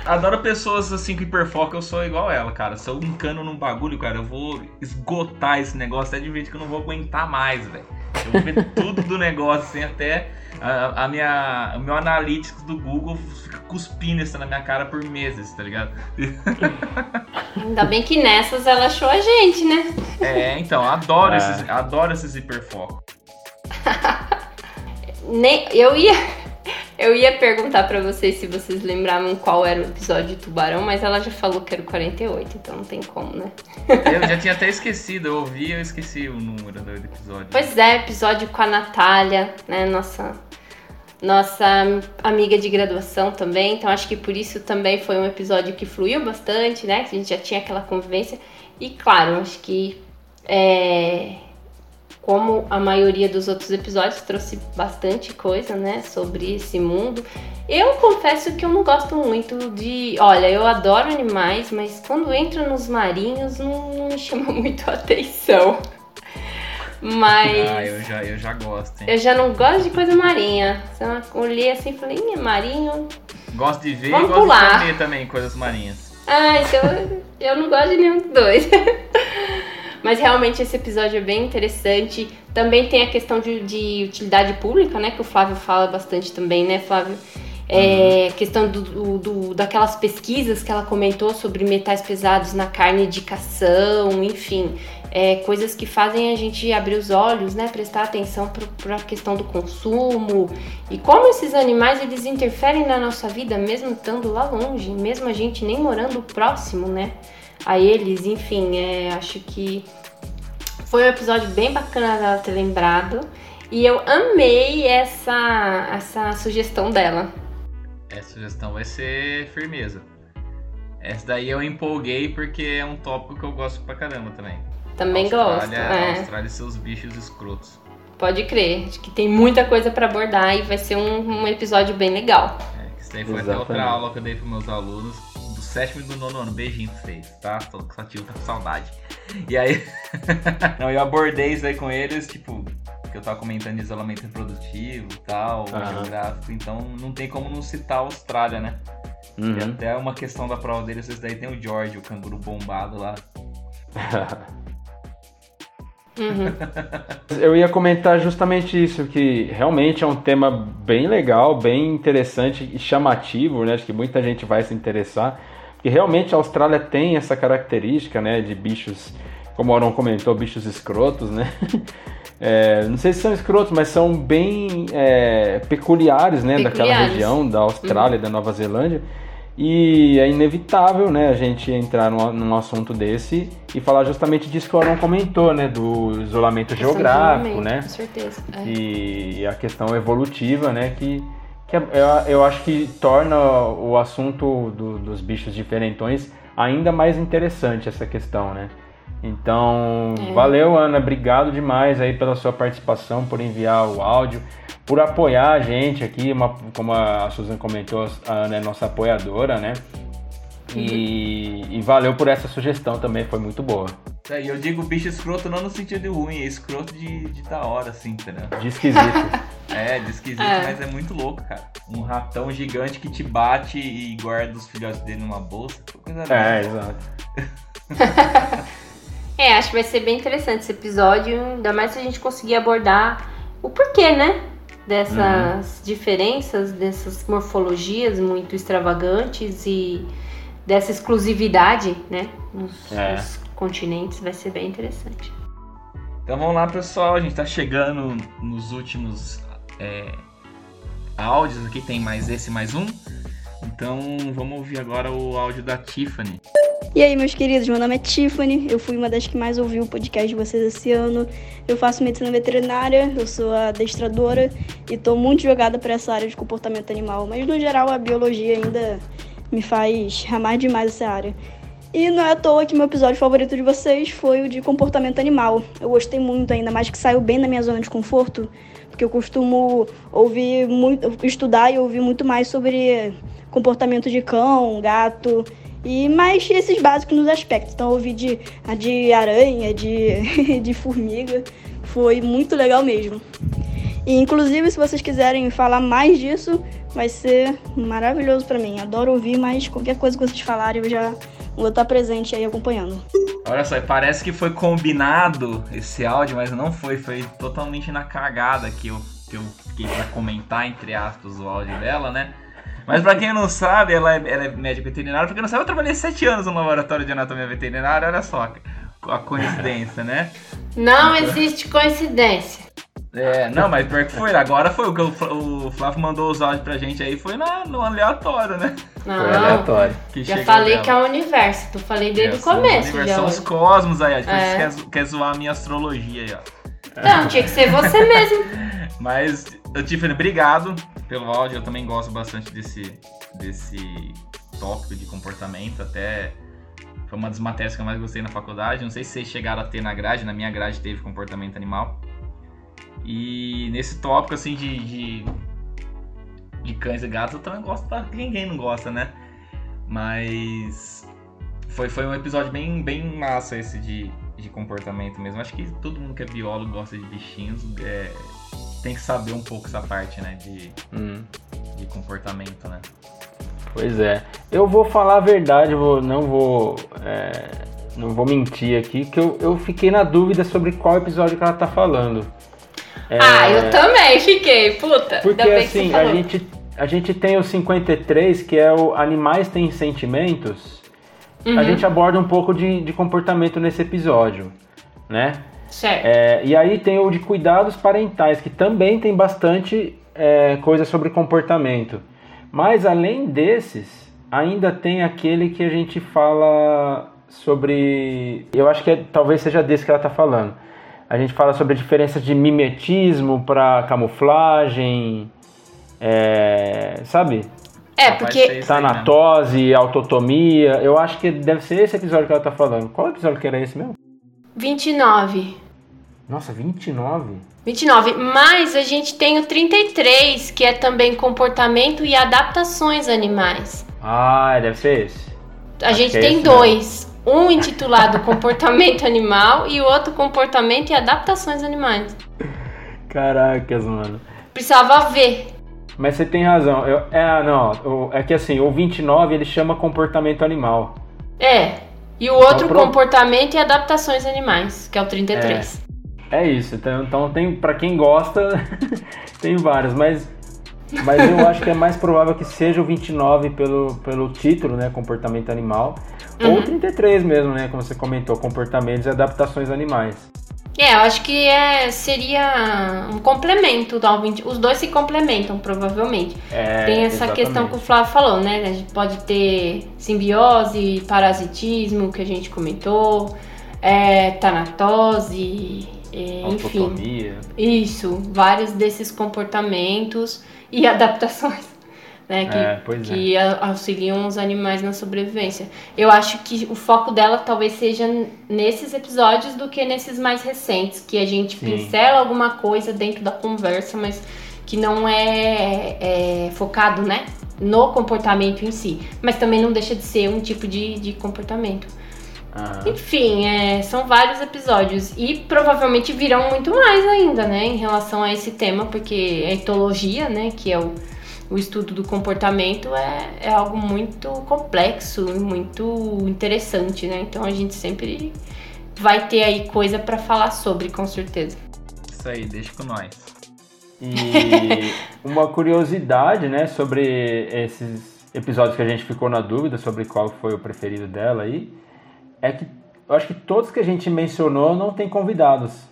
Adoro pessoas assim que hiperfocam, eu sou igual ela, cara. Se eu encano num bagulho, cara, eu vou esgotar esse negócio até de vez que eu não vou aguentar mais, velho. Eu vou ver <laughs> tudo do negócio, assim, até a, a minha, o meu analytics do Google fica cuspindo isso na minha cara por meses, tá ligado? <laughs> Ainda bem que nessas ela achou a gente, né? É, então, adoro, É. esses, adoro esses hiperfocos. Nem, eu ia. <laughs> Eu ia perguntar pra vocês se vocês lembravam qual era o episódio de Tubarão, mas ela já falou que era o 48, então não tem como, né? Eu já <laughs> tinha até esquecido, eu ouvi e eu esqueci o número do episódio. Pois é, episódio com a Natália, né? Nossa, nossa amiga de graduação também. Então acho que por isso também foi um episódio que fluiu bastante, né? Que a gente já tinha aquela convivência. E claro, acho que é, como a maioria dos outros episódios trouxe bastante coisa, né, sobre esse mundo. Eu confesso que eu não gosto muito de. Olha, eu adoro animais, mas quando entra nos marinhos não, não me <laughs> chama muito a atenção. Mas. Ah, eu já, eu já gosto, hein? Eu já não gosto de coisa marinha. Então, eu olhei assim e falei, "Ih, é marinho. Gosto de ver Vamos e gosto pular. de comer também coisas marinhas. Ah, então eu- eu não gosto de nenhum dos dois. <laughs> Mas realmente esse episódio é bem interessante. Também tem a questão de, de utilidade pública, né? Que o Flávio fala bastante também, né, Flávio? É, questão do, do- do- daquelas pesquisas que ela comentou sobre metais pesados na carne de cação, enfim. É, coisas que fazem a gente abrir os olhos, né? Prestar atenção para a questão do consumo e como esses animais eles interferem na nossa vida, mesmo estando lá longe, mesmo a gente nem morando próximo, né? A eles, enfim, é, acho que foi um episódio bem bacana dela ter lembrado. E eu amei essa, essa sugestão dela. Essa sugestão vai ser firmeza. Essa daí eu empolguei porque é um tópico que eu gosto pra caramba também. Também Austrália, gosto. é. Austrália e seus bichos escrotos. Pode crer. Acho que tem muita coisa pra abordar e vai ser um, um episódio bem legal. É, que isso daí foi até outra Exatamente. aula que eu dei pros meus alunos sétimo e do nono ano. Beijinho pra vocês, tá? Tô com ativo, tá com saudade. E aí. <laughs> Não, eu abordei isso aí com eles, tipo, que eu tava comentando de isolamento reprodutivo e tal, Aham. geográfico, então não tem como não citar a Austrália, né? E Uhum. até uma questão da prova deles, esse daí tem o George, o canguru bombado lá. Uhum. <laughs> Eu ia comentar justamente isso, que realmente é um tema bem legal, bem interessante e chamativo, né? Acho que muita gente vai se interessar. Porque realmente a Austrália tem essa característica, né? De bichos, como o Aron comentou, bichos escrotos, né? <laughs> É, não sei se são escrotos, mas são bem é, peculiares, né? Daquela Peculiares. região da Austrália e da Nova Zelândia. E é inevitável, né, a gente entrar num, num assunto desse e falar justamente disso que o Aron comentou, né, do isolamento geográfico, isolamento, né, Com certeza. é. e a questão evolutiva, né, que, que é- eu, eu acho que torna o assunto do- dos bichos diferentões ainda mais interessante essa questão, né. Então, É. valeu, Ana, obrigado demais aí pela sua participação, por enviar o áudio, por apoiar a gente aqui, uma- como a Susan comentou, a Ana é nossa apoiadora, né? E, e valeu por essa sugestão também, foi muito boa. É, E eu digo bicho escroto não no sentido ruim, é escroto de, de da hora, assim, entendeu? De esquisito. <laughs> É, de esquisito, É. mas é muito louco, cara. Um ratão gigante que te bate e guarda os filhotes dele numa bolsa. Coisa é, exato. <laughs> É, acho que vai ser bem interessante esse episódio, ainda mais se a gente conseguir abordar o porquê, né? Dessas diferenças, dessas morfologias muito extravagantes e dessa exclusividade, né? Nos, É. nos continentes, vai ser bem interessante. Então vamos lá, pessoal. A gente tá chegando nos últimos é, áudios aqui, tem mais esse mais um. Então vamos ouvir agora o áudio da Tiffany. E aí, meus queridos, meu nome é Tiffany, eu fui uma das que mais ouviu o podcast de vocês esse ano. Eu faço medicina veterinária, eu sou adestradora e tô muito jogada para essa área de comportamento animal, mas no geral a biologia ainda me faz amar demais essa área. E não é à toa que meu episódio favorito de vocês foi o de comportamento animal. Eu gostei muito, ainda mais que saiu bem da minha zona de conforto, porque eu costumo ouvir muito, estudar e ouvir muito mais sobre comportamento de cão, gato e mais esses básicos nos aspectos. Então, ouvi de, de aranha, de, <laughs> de formiga, foi muito legal mesmo. E, inclusive, se vocês quiserem falar mais disso, vai ser maravilhoso para mim. Adoro ouvir, mas qualquer coisa que vocês falarem, eu já vou estar presente aí acompanhando. Olha só, parece que foi combinado esse áudio, mas não foi. Foi totalmente na cagada que eu, que eu fiquei pra comentar, entre aspas, o áudio dela, né? Mas pra quem não sabe, ela é, ela é médica veterinária. Pra quem não sabe, eu trabalhei sete anos no laboratório de anatomia veterinária. Olha só a coincidência, né? Não existe coincidência. É, não, mas pior que foi. Agora foi o que o, o Flávio mandou os áudios pra gente aí. Foi na, no aleatório, né? Não, Foi aleatório. Que já falei dela. que é o universo. Tu falei desde o É, os começo. universos, Já São os cosmos aí, ó. Depois É. quer, quer zoar a minha astrologia aí, ó. Não, tinha que ser você mesmo. <laughs> Mas, Tiffany, obrigado pelo áudio. Eu também gosto bastante desse, desse tópico de comportamento. Até foi uma das matérias que eu mais gostei na faculdade. Não sei se vocês chegaram a ter na grade. Na minha grade teve comportamento animal. E nesse tópico, assim, de, de, de cães e gatos, eu também gosto. Pra ninguém não gosta, né? Mas foi, foi um episódio bem, bem massa esse de, de comportamento mesmo. Acho que todo mundo que é biólogo gosta de bichinhos. é, tem que saber um pouco essa parte, né? De, Hum. de comportamento, né? Pois é. Eu vou falar a verdade, vou- não vou. é, não vou mentir aqui, que eu, eu fiquei na dúvida sobre qual episódio que ela tá falando. É, Ah, eu também fiquei, puta. Porque assim, a gente, a gente tem o 53, que é o Animais Têm Sentimentos. Uhum. A gente aborda um pouco de, de comportamento nesse episódio, né? Certo. É, e aí tem o de cuidados parentais, que também tem bastante é, coisa sobre comportamento. Mas além desses, ainda tem aquele que a gente fala sobre. Eu acho que é- talvez seja desse que ela está falando. A gente fala sobre a diferença de mimetismo para camuflagem, é, sabe? É, porque. Tanatose, autotomia. Eu acho que deve ser esse episódio que ela tá falando. Qual episódio que era esse mesmo? 29. Nossa, 29? 29. Mas a gente tem o 33, que é também comportamento e adaptações animais. Ah, deve ser esse. A Acho gente é tem esse mesmo. Um intitulado Comportamento Animal e o outro Comportamento e Adaptações Animais. Caracas, mano. Precisava ver. Mas você tem razão. Eu, é, não. é que assim, o 29 ele chama comportamento animal. É. E o outro pronto. Comportamento e Adaptações Animais, que é o 33. É isso. Então, então tem para quem gosta, <laughs> tem vários, mas mas eu acho que é mais provável que seja o 29 pelo, pelo título, né, comportamento animal, ou o 33 mesmo, né, como você comentou, comportamentos e adaptações animais. É, eu acho que é, seria um complemento ao 20. Os dois se complementam, provavelmente. É, Tem essa exatamente. questão que o Flávio falou, né? A gente pode ter simbiose, parasitismo, que a gente comentou, é, tanatose, é, enfim. Isso, vários desses comportamentos e <laughs> adaptações, né? Que, É, que a- auxiliam os animais na sobrevivência. Eu acho que o foco dela talvez seja nesses episódios do que nesses mais recentes, que a gente Sim. pincela alguma coisa dentro da conversa, mas que não é, é focado, né? No comportamento em si. Mas também não deixa de ser um tipo de, de comportamento. Ah, Enfim, é, são vários episódios e provavelmente virão muito mais ainda, né, em relação a esse tema, porque a etologia, né, que é o, o estudo do comportamento, é, é algo muito complexo e muito interessante, né? Então a gente sempre vai ter aí coisa pra falar sobre, com certeza. Isso aí, deixa com nós. E <laughs> uma curiosidade, né, sobre esses episódios que a gente ficou na dúvida sobre qual foi o preferido dela aí, é que eu acho que todos que a gente mencionou não tem convidados.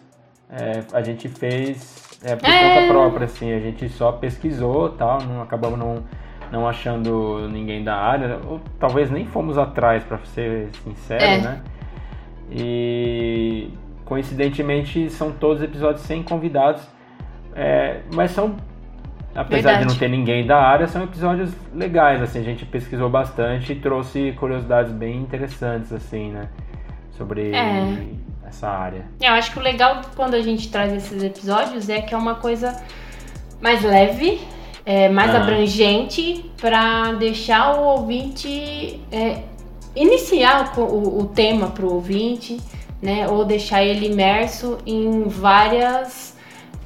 É, a gente fez é por É. conta própria, assim, a gente só pesquisou tal, não acabamos não, não achando ninguém da área, ou talvez nem fomos atrás, pra ser sincero, É. né? E coincidentemente são todos episódios sem convidados, é, mas são, apesar Verdade. de não ter ninguém da área, são episódios legais, assim, a gente pesquisou bastante e trouxe curiosidades bem interessantes, assim, né? Sobre É. essa área. Eu acho que o legal quando a gente traz esses episódios é que é uma coisa mais leve, é, mais Ah. abrangente, pra deixar o ouvinte é, iniciar o, o, o tema pro ouvinte, né? Ou deixar ele imerso em várias.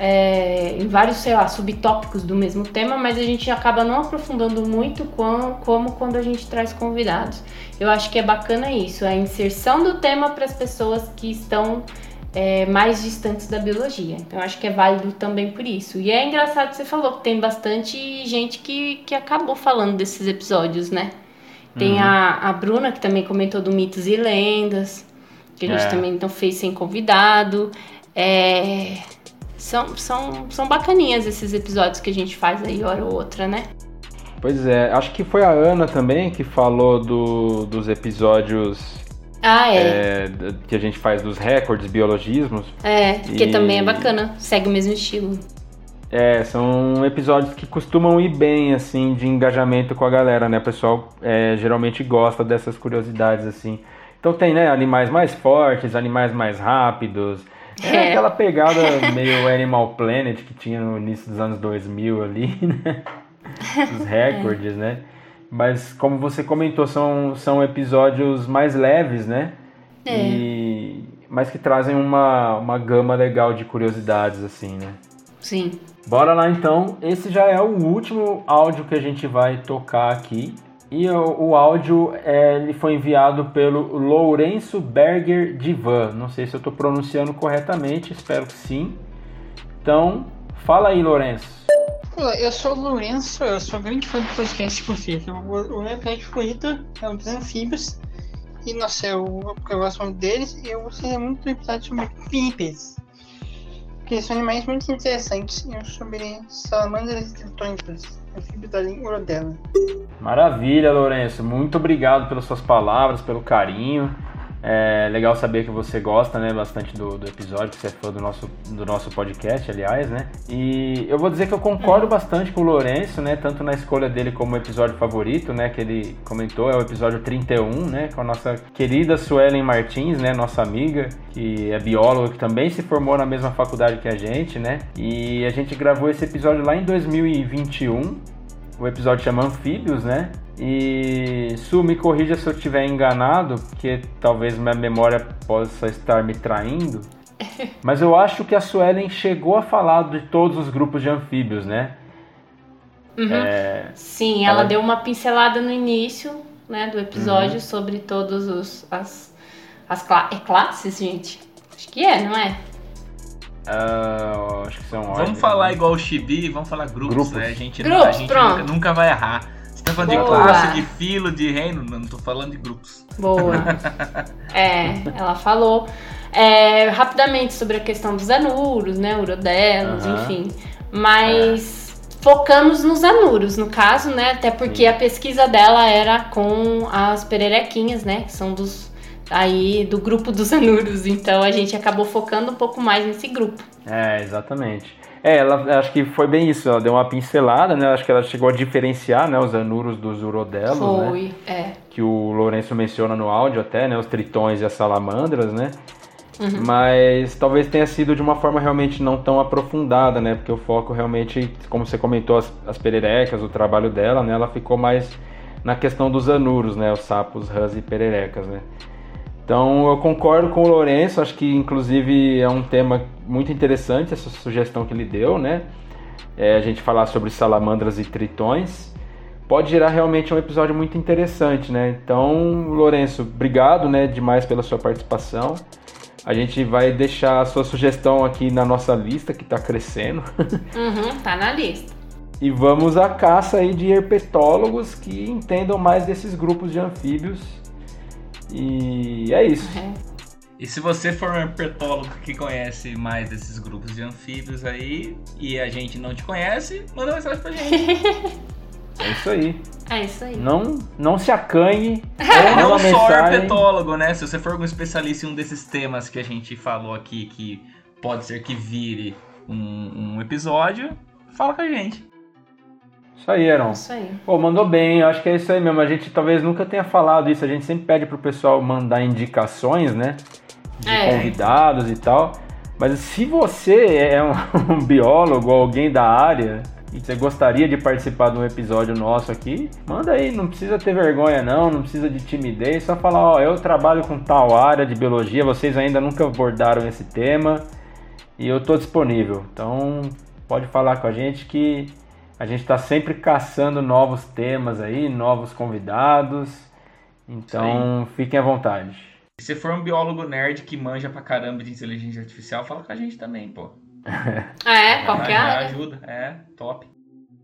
É, em vários, sei lá, subtópicos do mesmo tema, mas a gente acaba não aprofundando muito com- como quando a gente traz convidados. Eu acho que é bacana isso, a inserção do tema para as pessoas que estão é, mais distantes da biologia. Então, eu acho que é válido também por isso. E é engraçado que você falou que tem bastante gente que, que acabou falando desses episódios, né? Tem Uhum. a, a Bruna, que também comentou do Mitos e Lendas, que a gente É. também então fez sem convidado. É, são, são, são bacaninhas esses episódios que a gente faz aí, hora ou outra, né? Pois é, acho que foi a Ana também que falou do- dos episódios Ah, é. é, que a gente faz dos recordes, biologismos. É, que E- também é bacana, segue o mesmo estilo. É, são episódios que costumam ir bem, assim, de engajamento com a galera, né? O pessoal é, geralmente gosta dessas curiosidades, assim. Então tem, né, animais mais fortes, animais mais rápidos. É, É. aquela pegada meio Animal Planet que tinha no início dos anos 2000 ali, né? Os <laughs> recordes, né? Mas como você comentou, são, são episódios mais leves, né? É. E, mas que trazem uma, uma gama legal de curiosidades, assim, né? Sim. Bora lá então. Esse já é o último áudio que a gente vai tocar aqui. E o, o áudio é, ele foi enviado pelo Lourenço Berger Divan. Não sei se eu estou pronunciando corretamente, espero que sim. Então, fala aí, Lourenço. Olá, eu sou o Lourenço, eu sou grande fã do podcast que vocês. O meu podcast favorito é o dos anfíbios. E nossa, eu, eu gosto muito deles e eu gostei muito do episódio sobre pinípedes. Porque são animais muito interessantes e sobre salamandras e tritões, língua dela. Maravilha, Lourenço. Muito obrigado pelas suas palavras, pelo carinho. É legal saber que você gosta, né, bastante do, do episódio, que você é fã do nosso, do nosso podcast, aliás, né? E eu vou dizer que eu concordo bastante com o Lourenço, né, tanto na escolha dele como episódio favorito, né, que ele comentou, é o episódio 31, né, com a nossa querida Suelen Martins, né, nossa amiga, que é bióloga, que também se formou na mesma faculdade que a gente, né? E a gente gravou esse episódio lá em 2021, o episódio chama Anfíbios, né? E Su, me corrija se eu estiver enganado, porque talvez minha memória possa estar me traindo. <laughs> Mas eu acho que a Suelen chegou a falar de todos os grupos de anfíbios, né? Uhum. É, Sim, ela, Ela- deu uma pincelada no início né, do episódio sobre todos os as, as cla- é classes, gente. Acho que é, não é? ah, acho que são ordens, Vamos falar né? igual o Chibi, vamos falar grupos, Grupos. né? A gente, Grupos, a gente nunca, nunca vai errar. Tá falando de Boa. classe, de filo, de reino? Não, tô falando de grupos. Boa. <laughs> é, ela falou é, rapidamente sobre a questão dos anuros, né? Urodelos, enfim. Mas focamos nos anuros, no caso, né? Até porque Sim. a pesquisa dela era com as pererequinhas, né? Que são dos aí do grupo dos anuros. Então a gente acabou focando um pouco mais nesse grupo. É, exatamente. É, ela acho que foi bem isso, ela deu uma pincelada, né? Acho que ela chegou a diferenciar, né, os anuros dos urodelos, né? Foi, é. que o Lourenço menciona no áudio até, né? Os tritões e as salamandras, né? Uhum. Mas talvez tenha sido de uma forma realmente não tão aprofundada, né? Porque o foco realmente, como você comentou, as, as pererecas, o trabalho dela, né? Ela ficou mais na questão dos anuros, né? Os sapos, rãs e pererecas, né? Então eu concordo com o Lourenço, acho que inclusive é um tema muito interessante essa sugestão que ele deu, né? É, a gente falar sobre salamandras e tritões pode gerar realmente um episódio muito interessante, né? Então, Lourenço, obrigado, né, demais pela sua participação. A gente vai deixar a sua sugestão aqui na nossa lista que está crescendo <laughs> Uhum, tá na lista. e vamos à caça aí de herpetólogos que entendam mais desses grupos de anfíbios. E é isso. É. E se você for um herpetólogo que conhece mais desses grupos de anfíbios aí e a gente não te conhece, manda mensagem pra gente. É isso aí. É isso aí. Não, não se acanhe. Ou manda não só mensagem. herpetólogo, né? Se você for algum especialista em um desses temas que a gente falou aqui, que pode ser que vire um, um episódio, fala com a gente. Isso aí, Aaron. Isso aí. Pô, mandou bem, eu acho que é isso aí mesmo. A gente talvez nunca tenha falado isso. A gente sempre pede pro pessoal mandar indicações, né? De É. convidados e tal. Mas se você é <laughs> um, um biólogo ou alguém da área e você gostaria de participar de um episódio nosso aqui, manda aí. Não precisa ter vergonha, não. Não precisa de timidez. Só falar, ó, eu trabalho com tal área de biologia. Vocês ainda nunca abordaram esse tema e eu tô disponível. Então pode falar com a gente que a gente está sempre caçando novos temas aí, novos convidados. Então fiquem à vontade. E se for um biólogo nerd que manja pra caramba de inteligência artificial, fala com a gente também, pô. <laughs> É, qualquer área. ajuda, é, top.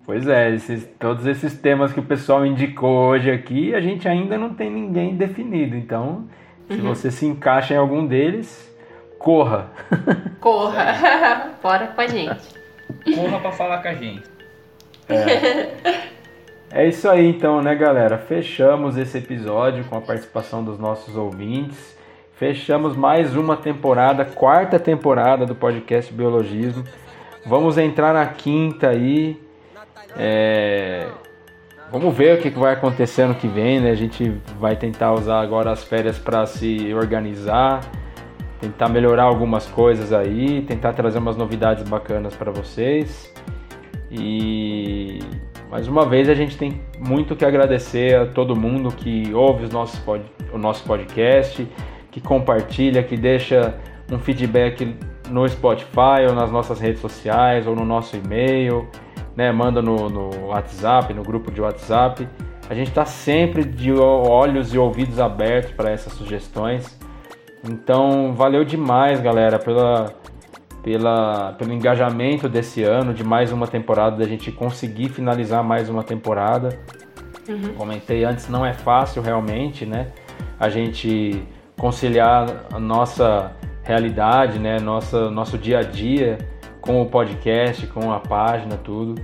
Pois é, esses- todos esses temas que o pessoal indicou hoje aqui, a gente ainda não tem ninguém definido. Então, se Uhum. você se encaixa em algum deles, corra. <laughs> Corra. <laughs> Bora com a gente. Corra pra falar com a gente. <laughs> É isso aí então, né, galera? Fechamos esse episódio com a participação dos nossos ouvintes. Fechamos mais uma temporada, quarta temporada do podcast Biologismo. Vamos entrar na quinta aí. É, Vamos ver o que que vai acontecer ano que vem, né? A gente vai tentar usar agora as férias para se organizar, tentar melhorar algumas coisas aí, tentar trazer umas novidades bacanas para vocês. E mais uma vez a gente tem muito que agradecer a todo mundo que ouve os nossos pod- o nosso podcast, que compartilha, que deixa um feedback no Spotify ou nas nossas redes sociais ou no nosso e-mail, né? Manda no, no WhatsApp, no grupo de WhatsApp. A gente está sempre de olhos e ouvidos abertos para essas sugestões. Então, valeu demais, galera, pela, pela, pelo engajamento desse ano, de mais uma temporada, da gente conseguir finalizar mais uma temporada. Uhum. Comentei antes, não é fácil realmente, né? A gente conciliar a nossa realidade, né? Nossa, nosso dia a dia com o podcast, com a página, tudo.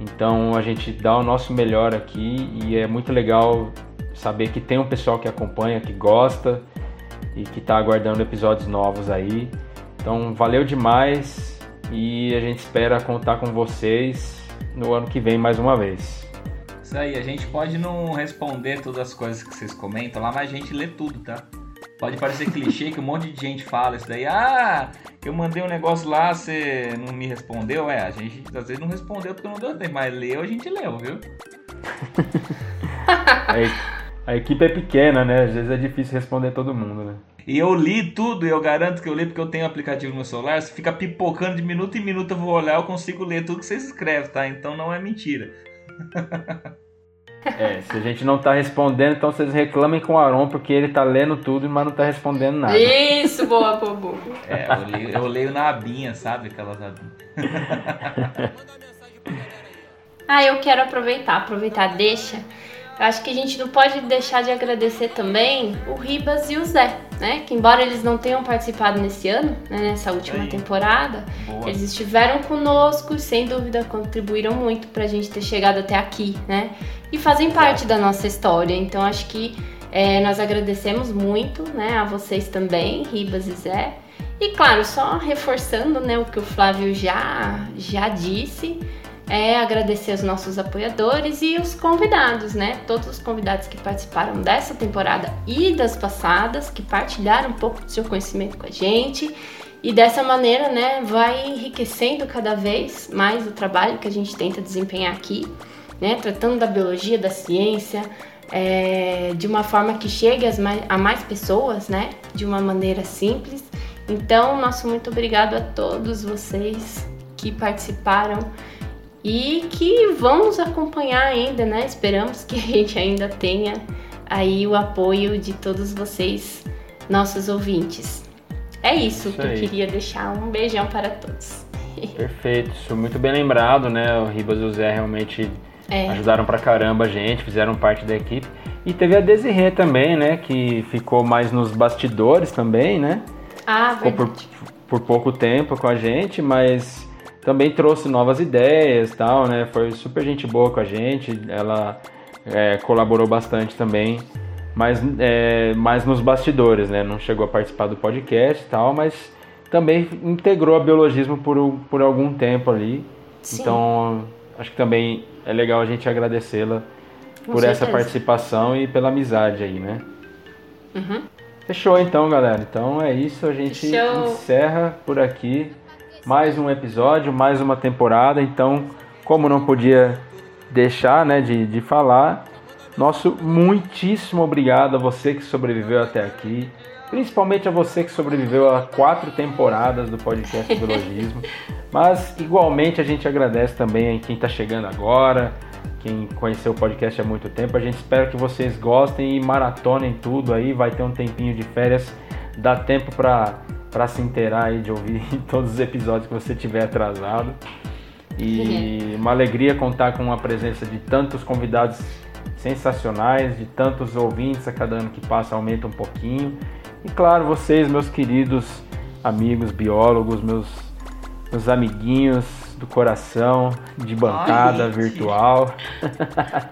Então a gente dá o nosso melhor aqui e é muito legal saber que tem um pessoal que acompanha, que gosta e que está aguardando episódios novos aí. Então valeu demais e a gente espera contar com vocês no ano que vem mais uma vez. Isso aí, a gente pode não responder todas as coisas que vocês comentam lá, mas a gente lê tudo, tá? Pode parecer clichê que um monte de gente fala isso daí. Ah, eu mandei um negócio lá, você não me respondeu. É, a gente às vezes não respondeu porque não deu tempo, mas leu, a gente leu, viu? A, <laughs> a equipe é pequena, né? Às vezes é difícil responder todo mundo, né? E eu li tudo, e eu garanto que eu li porque eu tenho um aplicativo no celular. Se fica pipocando de minuto em minuto, eu vou olhar, eu consigo ler tudo que vocês escrevem, tá? Então não é mentira. <laughs> É, se a gente não tá respondendo, então vocês reclamem com o Aron, porque ele tá lendo tudo, mas não tá respondendo nada. Isso, boa, boa. É, eu leio, eu leio na abinha, sabe? Aquelas abinhas. <laughs> Ah, eu quero aproveitar, aproveitar, deixa. Acho que a gente não pode deixar de agradecer também o Ribas e o Zé, né? Que embora eles não tenham participado nesse ano, né, nessa última Aí. temporada, Boa. eles estiveram conosco e sem dúvida contribuíram muito pra gente ter chegado até aqui, né? E fazem parte da nossa história. Então acho que é, nós agradecemos muito, né, a vocês também, Ribas e Zé. E claro, só reforçando, né, o que o Flávio já já disse, é agradecer os nossos apoiadores e os convidados, né? Todos os convidados que participaram dessa temporada e das passadas, que partilharam um pouco do seu conhecimento com a gente. E dessa maneira, né, vai enriquecendo cada vez mais o trabalho que a gente tenta desempenhar aqui, né? Tratando da biologia, da ciência, é, de uma forma que chegue mais- a mais pessoas, né? De uma maneira simples. Então, nosso muito obrigado a todos vocês que participaram e que vão nos acompanhar ainda, né? Esperamos que a gente ainda tenha aí o apoio de todos vocês, nossos ouvintes. É isso, Isso que eu queria deixar. Um beijão para todos. Perfeito, isso muito bem lembrado, né? O Ribas e o Zé realmente É. ajudaram pra caramba a gente, fizeram parte da equipe. E teve a Desirê também, né? Que ficou mais nos bastidores também, né? Ah, Ficou por, por pouco tempo com a gente, mas também trouxe novas ideias tal, né? Foi super gente boa com a gente. Ela é, colaborou bastante também, mas é, mais nos bastidores, né? Não chegou a participar do podcast e tal, mas também integrou a biologismo por, por algum tempo ali. Sim. Então, acho que também é legal a gente agradecê-la por essa certeza. participação e pela amizade aí, né? Uhum. Fechou então, galera. Então é isso, a gente Fechou. encerra por aqui mais um episódio, mais uma temporada. Então, como não podia deixar né, de, de falar, nosso muitíssimo obrigado a você que sobreviveu até aqui. Principalmente a você que sobreviveu a quatro temporadas do podcast Biologismo. <laughs> Mas igualmente a gente agradece também a quem está chegando agora, quem conheceu o podcast há muito tempo. A gente espera que vocês gostem e maratonem tudo aí. Vai ter um tempinho de férias, dá tempo para se inteirar aí de ouvir <laughs> todos os episódios que você tiver atrasado. E <laughs> uma alegria contar com a presença de tantos convidados sensacionais, de tantos ouvintes a cada ano que passa aumenta um pouquinho. E claro, vocês, meus queridos amigos biólogos, meus, meus amiguinhos do coração, de bancada Ai, virtual.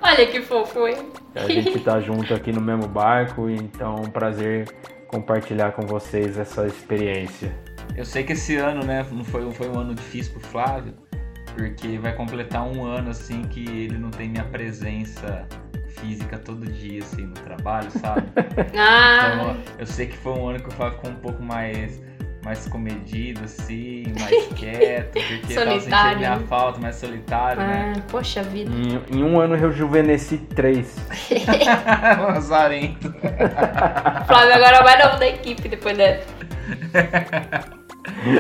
Olha que fofo, hein? A gente <laughs> tá junto aqui no mesmo barco, então é um prazer compartilhar com vocês essa experiência. Eu sei que esse ano, né, não foi, foi um ano difícil pro Flávio, porque vai completar um ano assim que ele não tem minha presença física todo dia, assim, no trabalho, sabe? <laughs> Ah. Então, eu sei que foi um ano que o Flávio ficou um pouco mais, mais comedido, assim, mais <laughs> quieto, porque tava sentindo Solitário, minha né? falta, mais solitário, né? Ah, poxa vida. Em, em um ano eu rejuvenesci três. <laughs> Lazarento. Flávio agora vai novo da equipe depois dessa.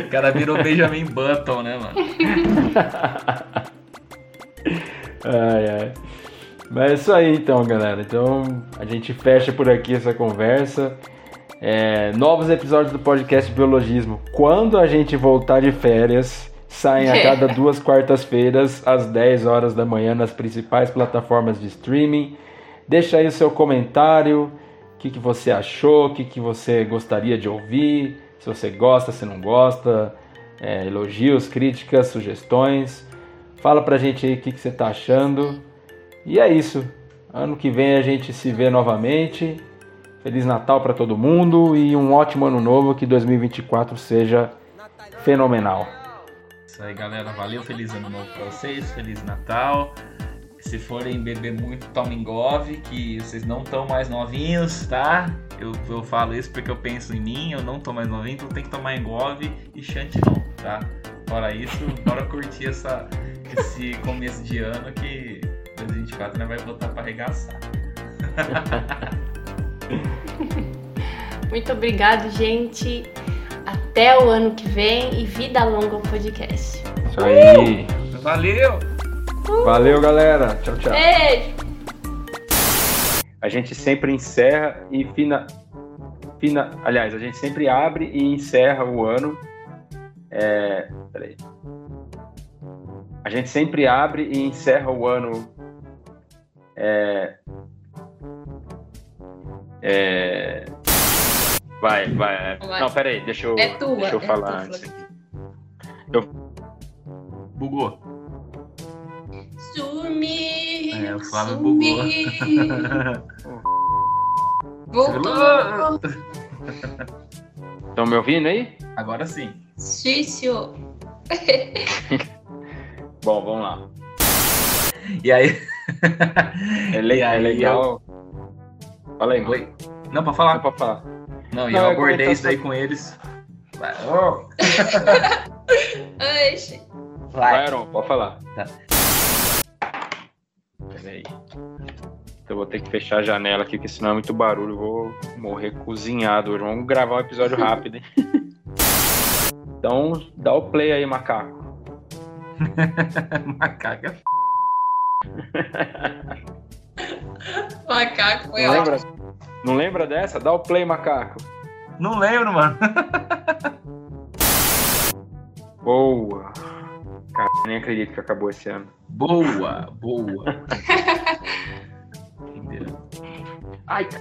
O cara virou Benjamin Button, né, mano? <laughs> Ai, ai. Mas é isso aí então, galera. Então a gente fecha por aqui essa conversa. É, novos episódios do podcast Biologismo. Quando a gente voltar de férias, saem a cada duas quartas-feiras, às 10 horas da manhã, nas principais plataformas de streaming. Deixa aí o seu comentário. O que, que você achou? O que, que você gostaria de ouvir? Se você gosta, se não gosta. É, elogios, críticas, sugestões. Fala pra gente aí o que, que você tá achando. E é isso. Ano que vem a gente se vê novamente. Feliz Natal para todo mundo e um ótimo ano novo. Que 2024 seja fenomenal. Isso aí, galera. Valeu. Feliz ano novo pra vocês. Feliz Natal. Se forem beber muito, tomem Gove, que vocês não estão mais novinhos, tá? Eu, eu falo isso porque eu penso em mim, eu não tô mais novinho, então tem que tomar Engove e Chantilly, tá? Fora isso, bora curtir essa, esse <laughs> começo de ano que 2024 né, vai botar pra arregaçar. <laughs> <laughs> Muito obrigado, gente. Até o ano que vem e vida longa ao podcast. Isso aí. Valeu! Valeu, galera. Tchau, tchau. Beijo! A gente sempre encerra e fina, fina. Aliás, a gente sempre abre e encerra o ano. É, peraí. A gente sempre abre e encerra o ano. É, é, vai, vai. Vai. Não, peraí, deixa eu, É tua, deixa eu é falar tua, antes. Flávio. Bugou. Sumi. É, o Flávio sumi. bugou. <laughs> Voltou. <laughs> Estão me ouvindo aí? Agora sim. Xício. <laughs> Bom, vamos lá. E aí? É, le- E é aí legal. Fala aí, Oi. Não, pra falar. Não, pode falar. Não, e Não, eu abordei isso daí com eles. Vai. <laughs> Ô, Ai, gente. Vai, Aaron, pode falar. Tá. Peraí. Então eu vou ter que fechar a janela aqui, porque senão é muito barulho. Eu vou morrer cozinhado hoje. Vamos gravar um episódio rápido, hein? <laughs> Então, dá o play aí, macaco. <laughs> Macaca. <laughs> Macaco foi Não ótimo. lembra? Não lembra dessa? Dá o play, macaco. Não lembro, mano. <laughs> Boa. Cara, nem acredito que acabou esse ano. Boa, boa. <laughs> Entendeu? Ai, c...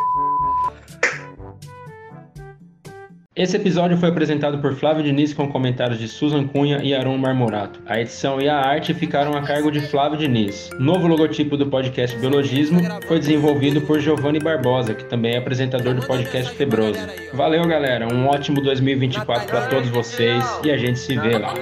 Esse episódio foi apresentado por Flávio Diniz com comentários de Susan Cunha e Aaron Marmorato. A edição e a arte ficaram a cargo de Flávio Diniz. Novo logotipo do podcast Biologismo foi desenvolvido por Giovanni Barbosa, que também é apresentador do podcast Febroso. Valeu, galera. Um ótimo 2024 para todos vocês e a gente se vê lá.